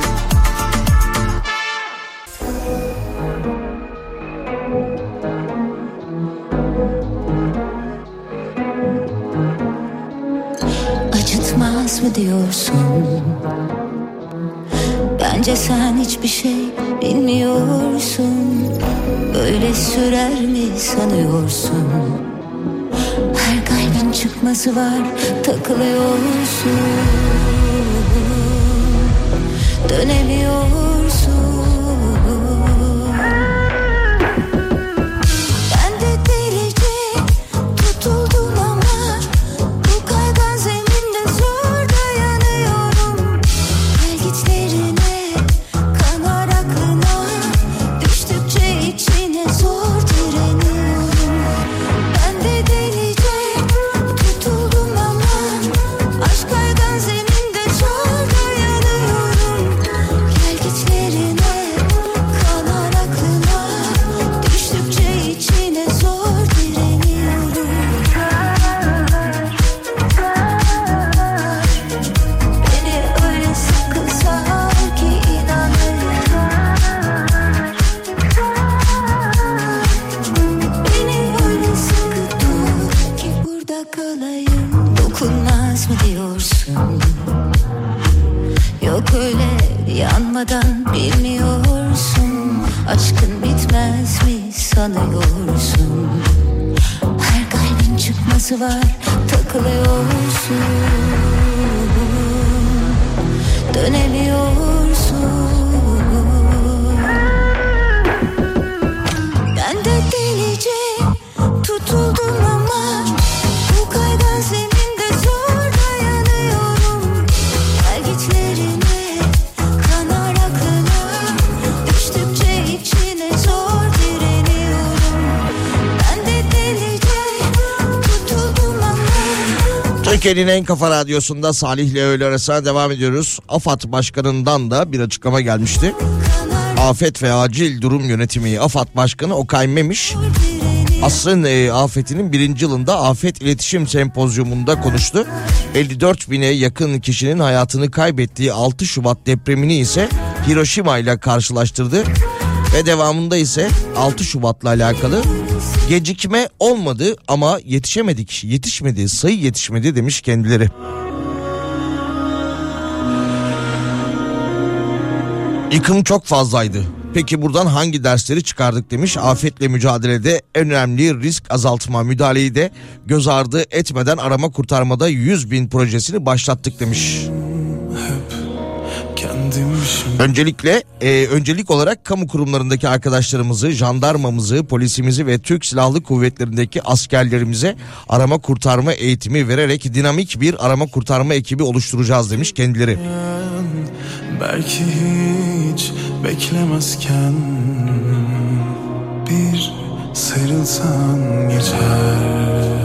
Diyorsun Bence sen hiçbir şey bilmiyorsun. Böyle sürer mi sanıyorsun? Her kalbin çıkması var takılıyorsun. Dönemiyorsun mi sanıyorsun Her kalbin çıkması var takılıyorsun. Dönemiyorsun Türkiye'nin en kafa radyosunda Salih ile öğle arasına devam ediyoruz. AFAD Başkanı'ndan da bir açıklama gelmişti. Afet ve Acil Durum Yönetimi AFAD Başkanı Okay Memiş Asrın e, afetinin birinci yılında afet iletişim sempozyumunda konuştu. 54 bine yakın kişinin hayatını kaybettiği 6 Şubat depremini ise Hiroşima ile karşılaştırdı. Ve devamında ise 6 Şubat'la alakalı gecikme olmadı ama yetişemedik, yetişmedi, sayı yetişmedi demiş kendileri. Yıkım çok fazlaydı. Peki buradan hangi dersleri çıkardık demiş. Afetle mücadelede en önemli risk azaltma müdahaleyi de göz ardı etmeden arama kurtarmada 100 bin projesini başlattık demiş. Kendim Öncelikle e, öncelik olarak kamu kurumlarındaki arkadaşlarımızı, jandarmamızı, polisimizi ve Türk Silahlı Kuvvetleri'ndeki askerlerimize arama kurtarma eğitimi vererek dinamik bir arama kurtarma ekibi oluşturacağız demiş kendileri. Belki hiç beklemezken bir sarılsan yeter.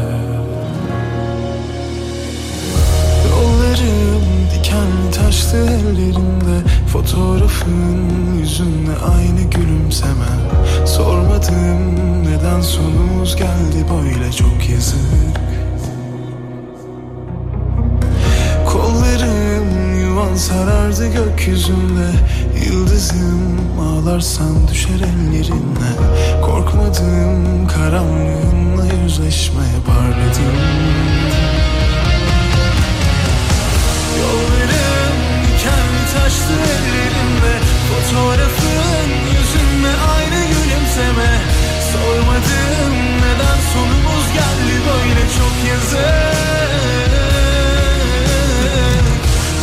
Dikenli taşlı ellerinde Fotoğrafın yüzünle aynı gülümsemen. Sormadım neden sonumuz geldi böyle çok yazık. Kollarım yuvan sarardı gökyüzünde Yıldızım ağlarsan düşer ellerine Korkmadım karanlığınla yüzleşmeye parladım dikenli taşlı ellerimde Fotoğrafın yüzünle aynı gülümseme. Sormadım neden sonumuz geldi böyle çok yazık.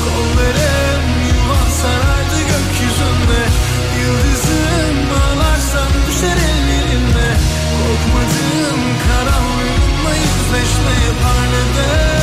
Kollarım yuvan sarardı gökyüzünde. Yıldızım ağlarsan düşer ellerinde Korkmadım karanlığınla yüzleşmeye gelip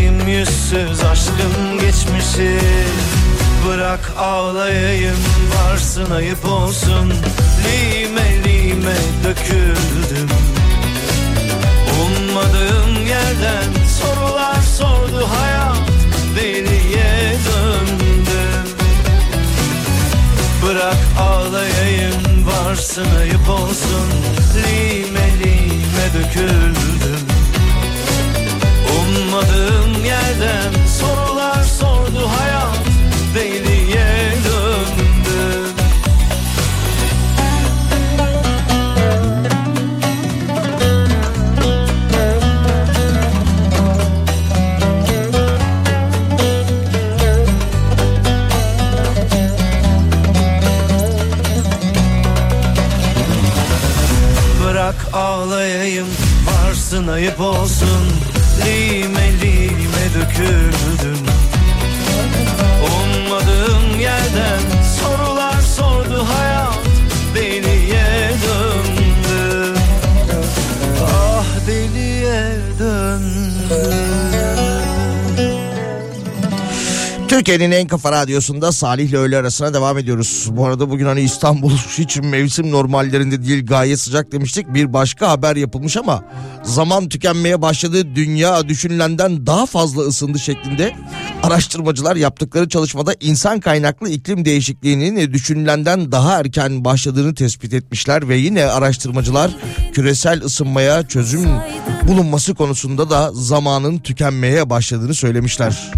Yüzleştiğim yüzsüz aşkın geçmişi. Bırak ağlayayım varsın ayıp olsun. Lime lime döküldüm. Ummadığım yerden sorular sordu hayat. Deliye döndüm Bırak ağlayayım varsın ayıp olsun. Lime lime döküldüm Ummadığım yerden sorular sordu hayat Deliye döndüm Bırak ağlayayım varsın ayıp olsun Lime lime döküldüm Ummadığım yerden sorular sordu hayat Türkiye'nin en kafa radyosunda Salih ile öğle arasına devam ediyoruz. Bu arada bugün hani İstanbul hiç mevsim normallerinde değil gayet sıcak demiştik. Bir başka haber yapılmış ama zaman tükenmeye başladı. Dünya düşünülenden daha fazla ısındı şeklinde araştırmacılar yaptıkları çalışmada insan kaynaklı iklim değişikliğinin düşünülenden daha erken başladığını tespit etmişler ve yine araştırmacılar küresel ısınmaya çözüm bulunması konusunda da zamanın tükenmeye başladığını söylemişler.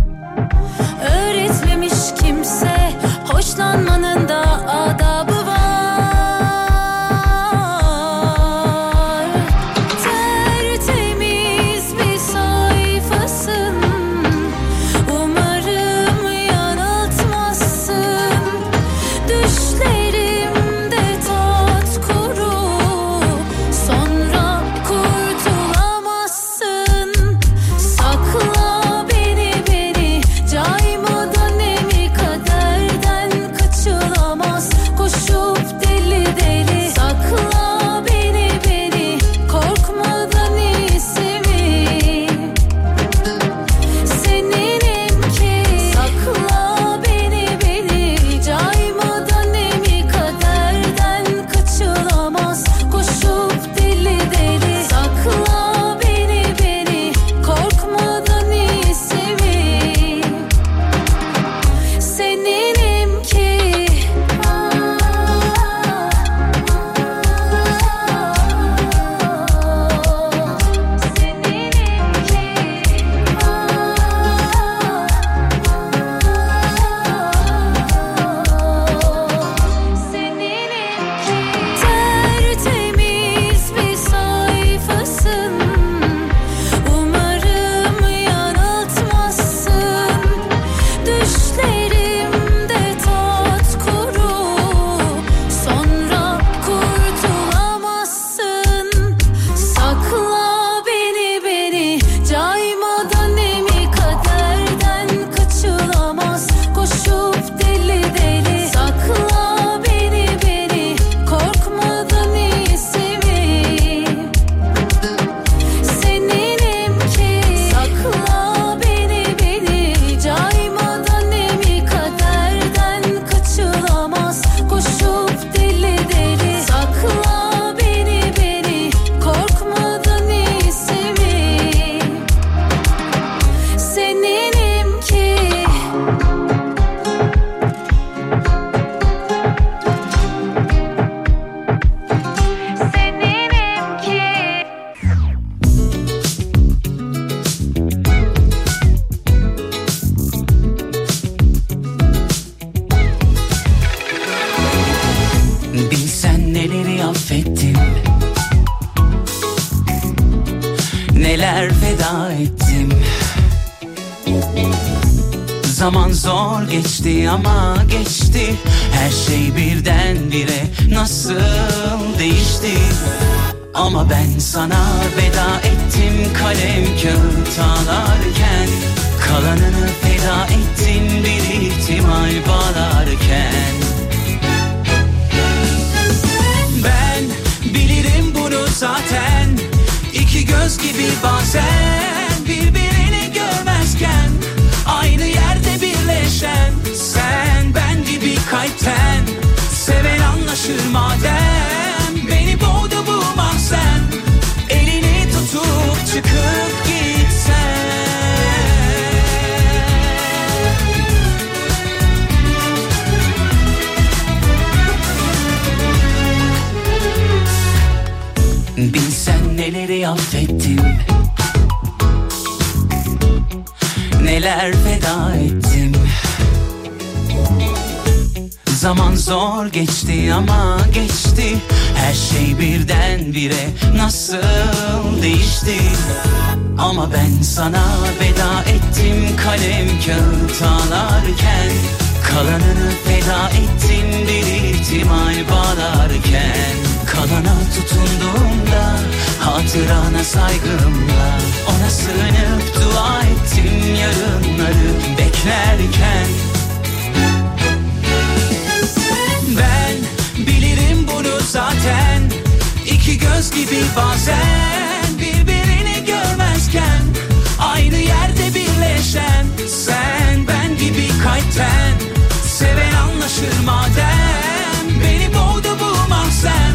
Göz gibi bazen birbirini görmezken Aynı yerde birleşen sen ben gibi kalpten Seven anlaşır madem. Beni boğdu bu mahzen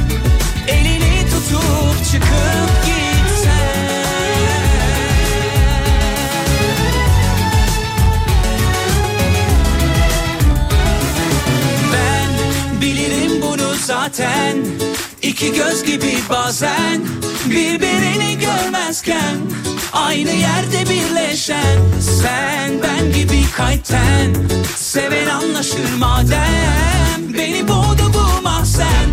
Elini tutup çıkıp gitsen. Ben bilirim bunu zaten İki göz gibi bazen Birbirini görmezken Aynı yerde birleşen Sen ben gibi kalpten Seven anlaşır madem. Beni boğdu bu mahzen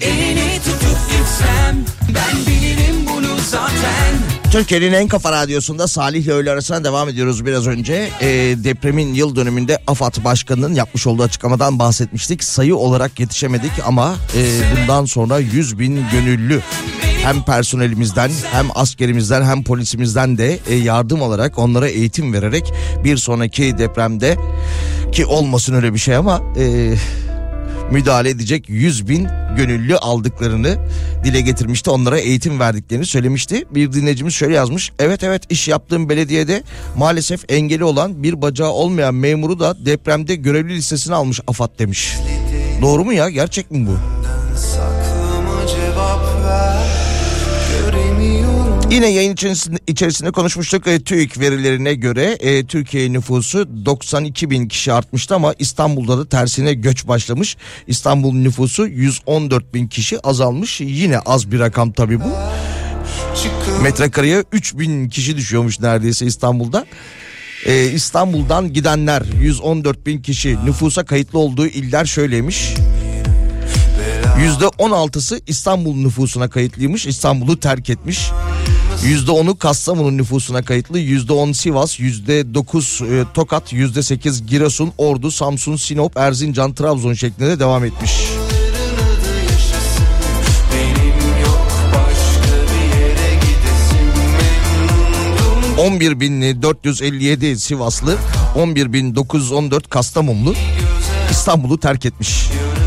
Elini tutup gitsem Ben bilirim bunu zaten Türkiye'nin en kafa radyosunda Salih ile öğle arasına devam ediyoruz biraz önce. Ee, depremin yıl dönümünde AFAD Başkanı'nın yapmış olduğu açıklamadan bahsetmiştik. Sayı olarak yetişemedik ama e, bundan sonra 100 bin gönüllü hem personelimizden hem askerimizden hem polisimizden de e, yardım alarak onlara eğitim vererek bir sonraki depremde ki olmasın öyle bir şey ama e, müdahale edecek 100 bin gönüllü aldıklarını dile getirmişti. Onlara eğitim verdiklerini söylemişti. Bir dinleyicimiz şöyle yazmış. Evet evet iş yaptığım belediyede maalesef engeli olan bir bacağı olmayan memuru da depremde görevli listesine almış AFAD demiş. Doğru mu ya? Gerçek mi bu? Yine yayın içerisinde, içerisinde konuşmuştuk. E, TÜİK verilerine göre e, Türkiye nüfusu 92 bin kişi artmıştı ama İstanbul'da da tersine göç başlamış. İstanbul nüfusu 114 bin kişi azalmış. Yine az bir rakam tabii bu. Metrekareye 3 bin kişi düşüyormuş neredeyse İstanbul'da. E, İstanbul'dan gidenler 114 bin kişi nüfusa kayıtlı olduğu iller şöyleymiş. %16'sı İstanbul nüfusuna kayıtlıymış. İstanbul'u terk etmiş. %10'u Kastamonu nüfusuna kayıtlı. %10 Sivas, %9 e, Tokat, %8 Giresun, Ordu, Samsun, Sinop, Erzincan, Trabzon şeklinde devam etmiş. Benim yok başka bir yere gidesim Memnundum 11.457 Sivaslı, 11.914 Kastamonlu İstanbul'u terk etmiş. Böyle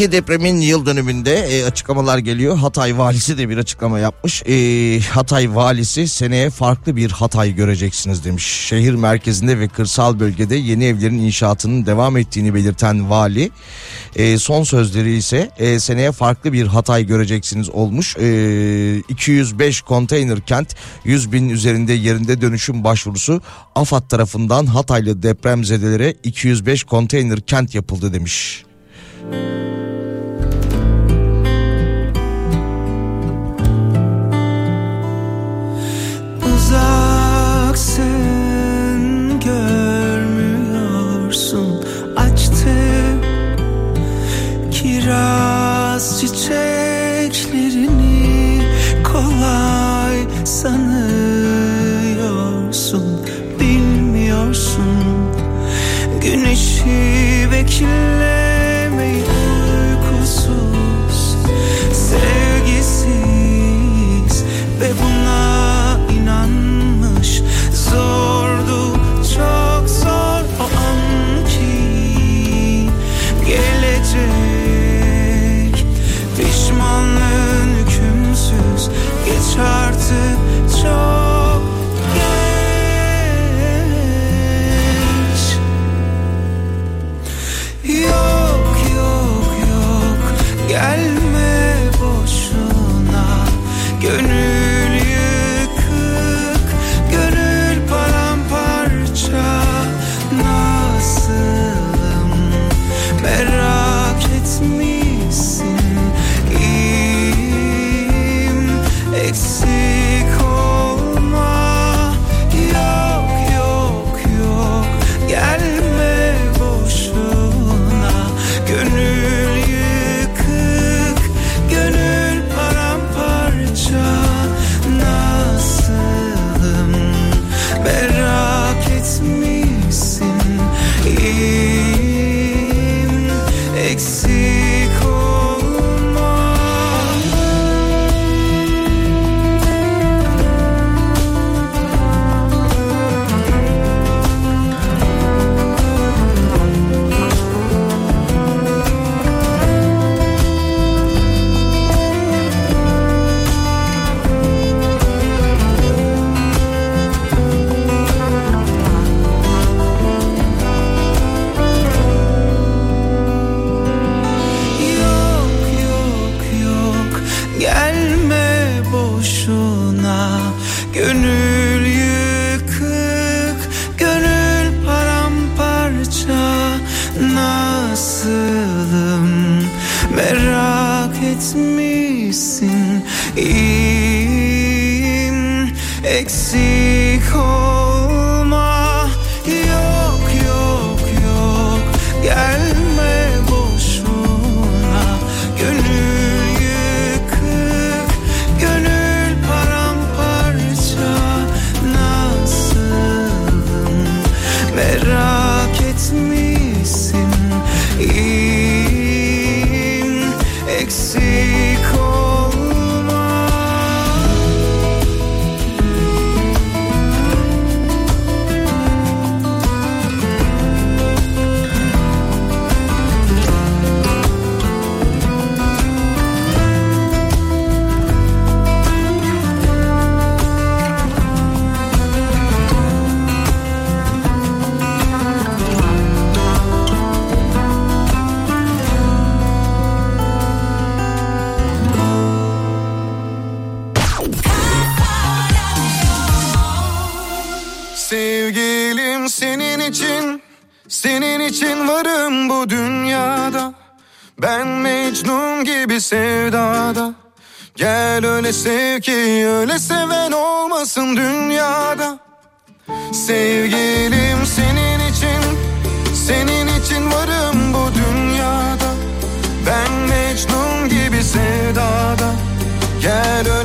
Ki depremin yıl dönümünde e, açıklamalar geliyor. Hatay valisi de bir açıklama yapmış. E, Hatay valisi seneye farklı bir Hatay göreceksiniz demiş. Şehir merkezinde ve kırsal bölgede yeni evlerin inşaatının devam ettiğini belirten vali e, son sözleri ise e, seneye farklı bir Hatay göreceksiniz olmuş. E, 205 konteyner kent 100 bin üzerinde yerinde dönüşüm başvurusu AFAD tarafından Hataylı depremzedelere 205 konteyner kent yapıldı demiş. Uzaksın she left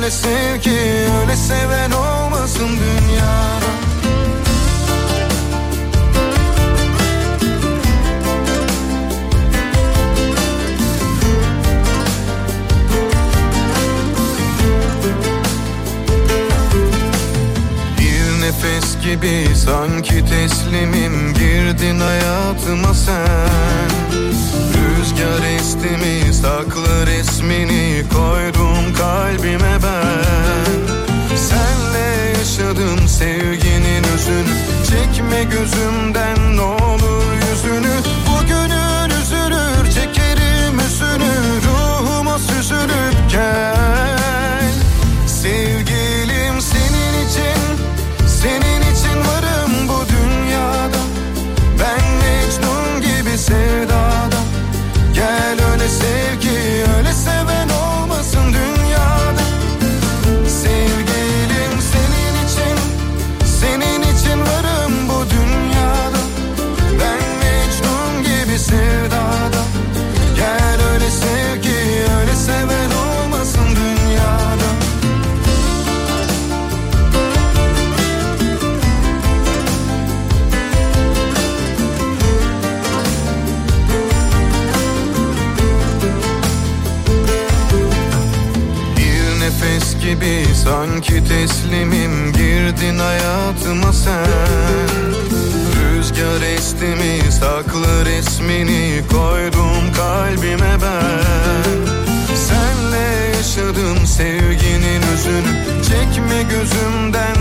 öyle sev ki öyle seven olmasın dünyada Bir nefes gibi sanki teslimim girdin hayatıma sen Rüzgar istimi saklı resmini koydum kalbime ben. Senle yaşadım sevginin özünü. Çekme gözümden ne olur yüzünü. Bugünün üzülür çekerim üzünü Ruhuma süzülüp gel. Sevgilim senin için Senin için varım bu dünyada. Ben Mecnun gibi sevdam teslimim girdin hayatıma sen. Rüzgar esti mi saklı resmini koydum kalbime ben. Senle yaşadım sevginin özünü Çekme gözümden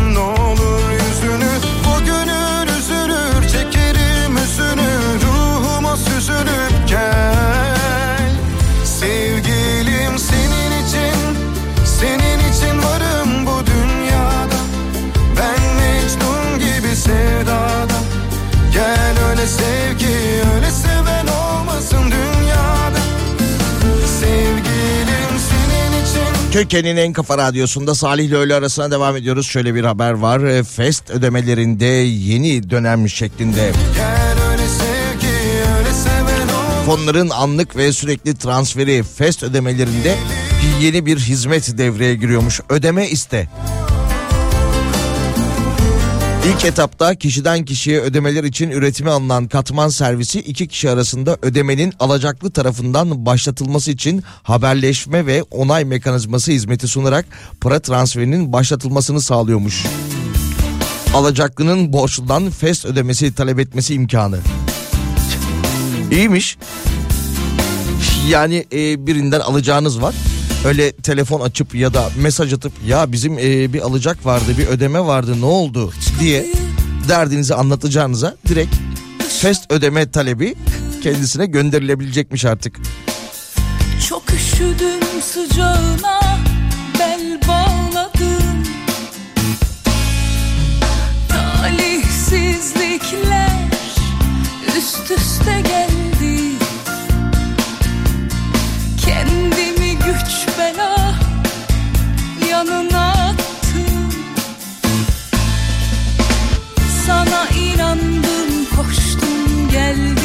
öyle sev ki öyle seven olmasın dünyada Sevgilim senin için Türkiye'nin en kafa radyosunda Salih ile öğle arasına devam ediyoruz. Şöyle bir haber var. E, Fest ödemelerinde yeni dönem şeklinde Gel öyle sev ki öyle seven ol fonların anlık ve sürekli transferi Fest ödemelerinde yeni bir hizmet devreye giriyormuş. Ödeme iste. İlk etapta kişiden kişiye ödemeler için üretime alınan katman servisi iki kişi arasında ödemenin alacaklı tarafından başlatılması için haberleşme ve onay mekanizması hizmeti sunarak para transferinin başlatılmasını sağlıyormuş. Alacaklının borçludan fest ödemesi talep etmesi imkanı. İyiymiş. Yani e, birinden alacağınız var. Öyle telefon açıp ya da mesaj atıp ya bizim e, bir alacak vardı bir ödeme vardı ne oldu? diye derdinizi anlatacağınıza direkt fest ödeme talebi kendisine gönderilebilecekmiş artık. Çok üşüdüm sıcağına bel bağladım. Talihsizlikler üst üste geldi yanına attım Sana inandım koştum geldim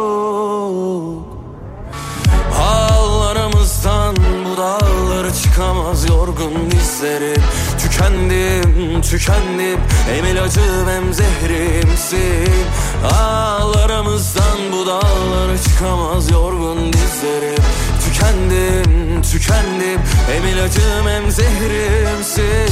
Ağlarımızdan bu dağları çıkamaz yorgun dizlerim Tükendim, tükendim. Hem ilacım hem zehrimsin. Ağlarımızdan bu dağları çıkamaz yorgun dizlerim. Tükendim, tükendim. Hem ilacım hem zehrimsin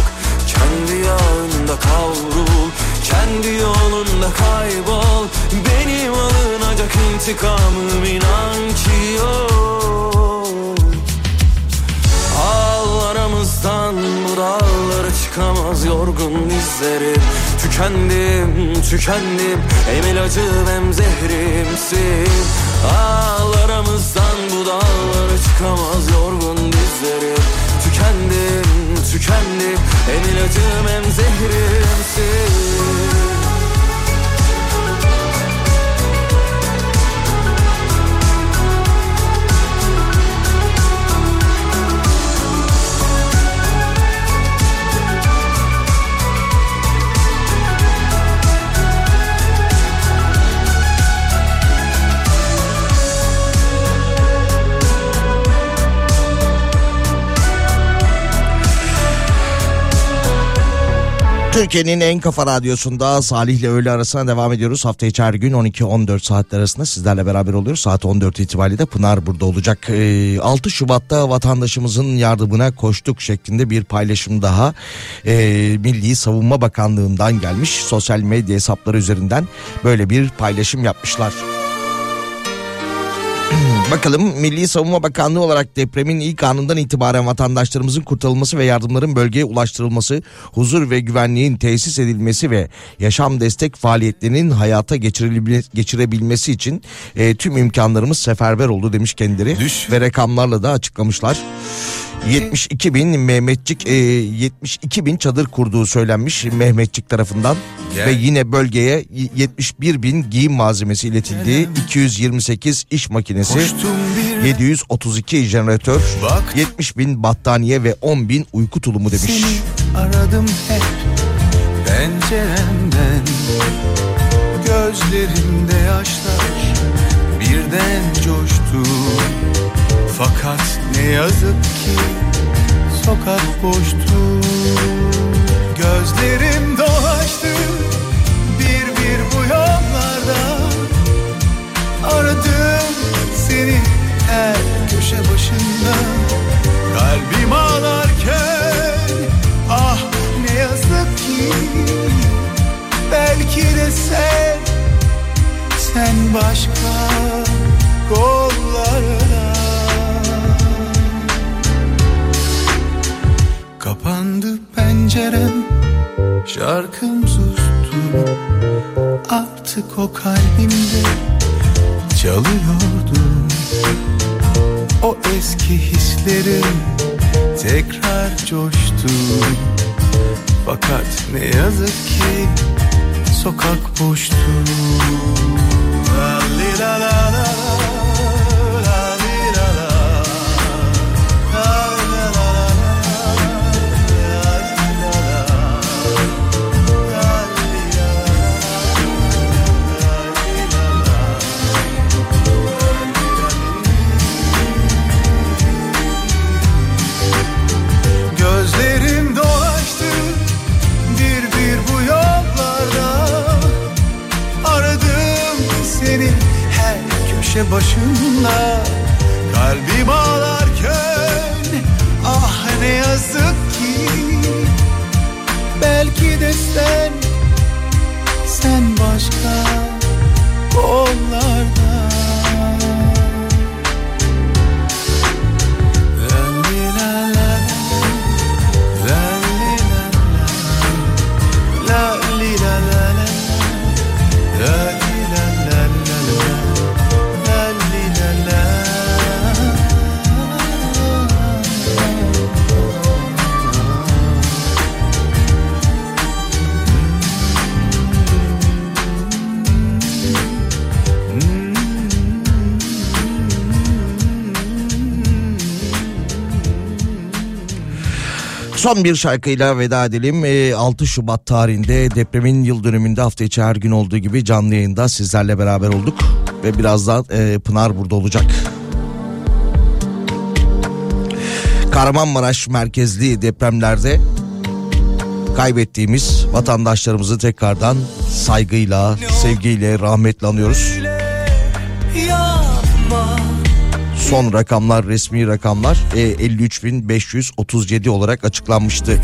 Kendi yağında kavrul Kendi yolunda kaybol. Benim alınacak intikamım inan ki yok. Ağlarımızdan bu dağları çıkamaz yorgun dizlerim. Tükendim, tükendim Hem ilacım hem zehrimsin. Ağlarımızdan Türkiye'nin en kafa radyosunda Salih ile öğle arasına devam ediyoruz. Hafta içi her gün 12-14 saatler arasında sizlerle beraber oluyoruz. Saat 14 itibariyle de Pınar burada olacak. Ee, 6 Şubat'ta vatandaşımızın yardımına koştuk şeklinde bir paylaşım daha e, Milli Savunma Bakanlığı'ndan gelmiş. Sosyal medya hesapları üzerinden böyle bir paylaşım yapmışlar. Bakalım Milli Savunma Bakanlığı olarak depremin ilk anından itibaren vatandaşlarımızın kurtarılması ve yardımların bölgeye ulaştırılması, huzur ve güvenliğin tesis edilmesi ve yaşam destek faaliyetlerinin hayata geçirebilme- geçirebilmesi için e, tüm imkanlarımız seferber oldu demiş kendileri ve rakamlarla da açıklamışlar. 72 bin Mehmetçik e, 72 bin çadır kurduğu söylenmiş Mehmetçik tarafından. Gel. ve yine bölgeye 71 bin giyim malzemesi iletildi 228 iş makinesi 732 jeneratör 70 bin battaniye ve 10 bin uyku tulumu demiş. Seni aradım hep penceremden. Gözlerimde yaşlar birden coştu Fakat ne yazık ki sokak boştu. Gözlerim dolaştı bir bir bu yollarda. Aradım seni her köşe başında. Kalbim ağlarken ah ne yazık ki Belki de sen, sen başka kollarda Kapandı pencerem, şarkım sustu. Artık o kalbimde çalıyordu. O eski hislerim tekrar coştu. Fakat ne yazık ki sokak boştu. La la, la Son bir şarkıyla veda edelim. Ee, 6 Şubat tarihinde depremin yıl dönümünde hafta içi her gün olduğu gibi canlı yayında sizlerle beraber olduk. Ve birazdan e, Pınar burada olacak. Kahramanmaraş merkezli depremlerde kaybettiğimiz vatandaşlarımızı tekrardan saygıyla, sevgiyle, rahmetle anıyoruz. Son rakamlar, resmi rakamlar e, 53.537 olarak açıklanmıştı.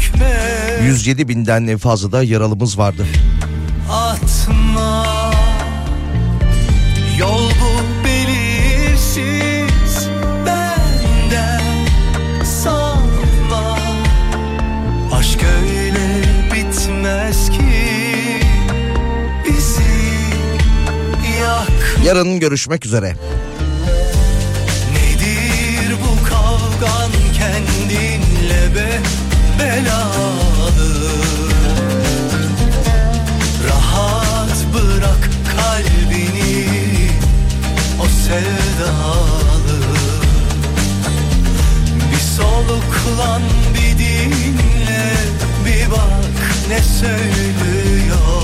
107 binden fazla da yaralımız vardı. atma Yol bu belirsiz benden sanma Aşk öyle bitmez ki bizi yak Yarın görüşmek üzere. Belalı Rahat bırak kalbini o sevdalı Bir soluklan bir dinle bir bak ne söylüyor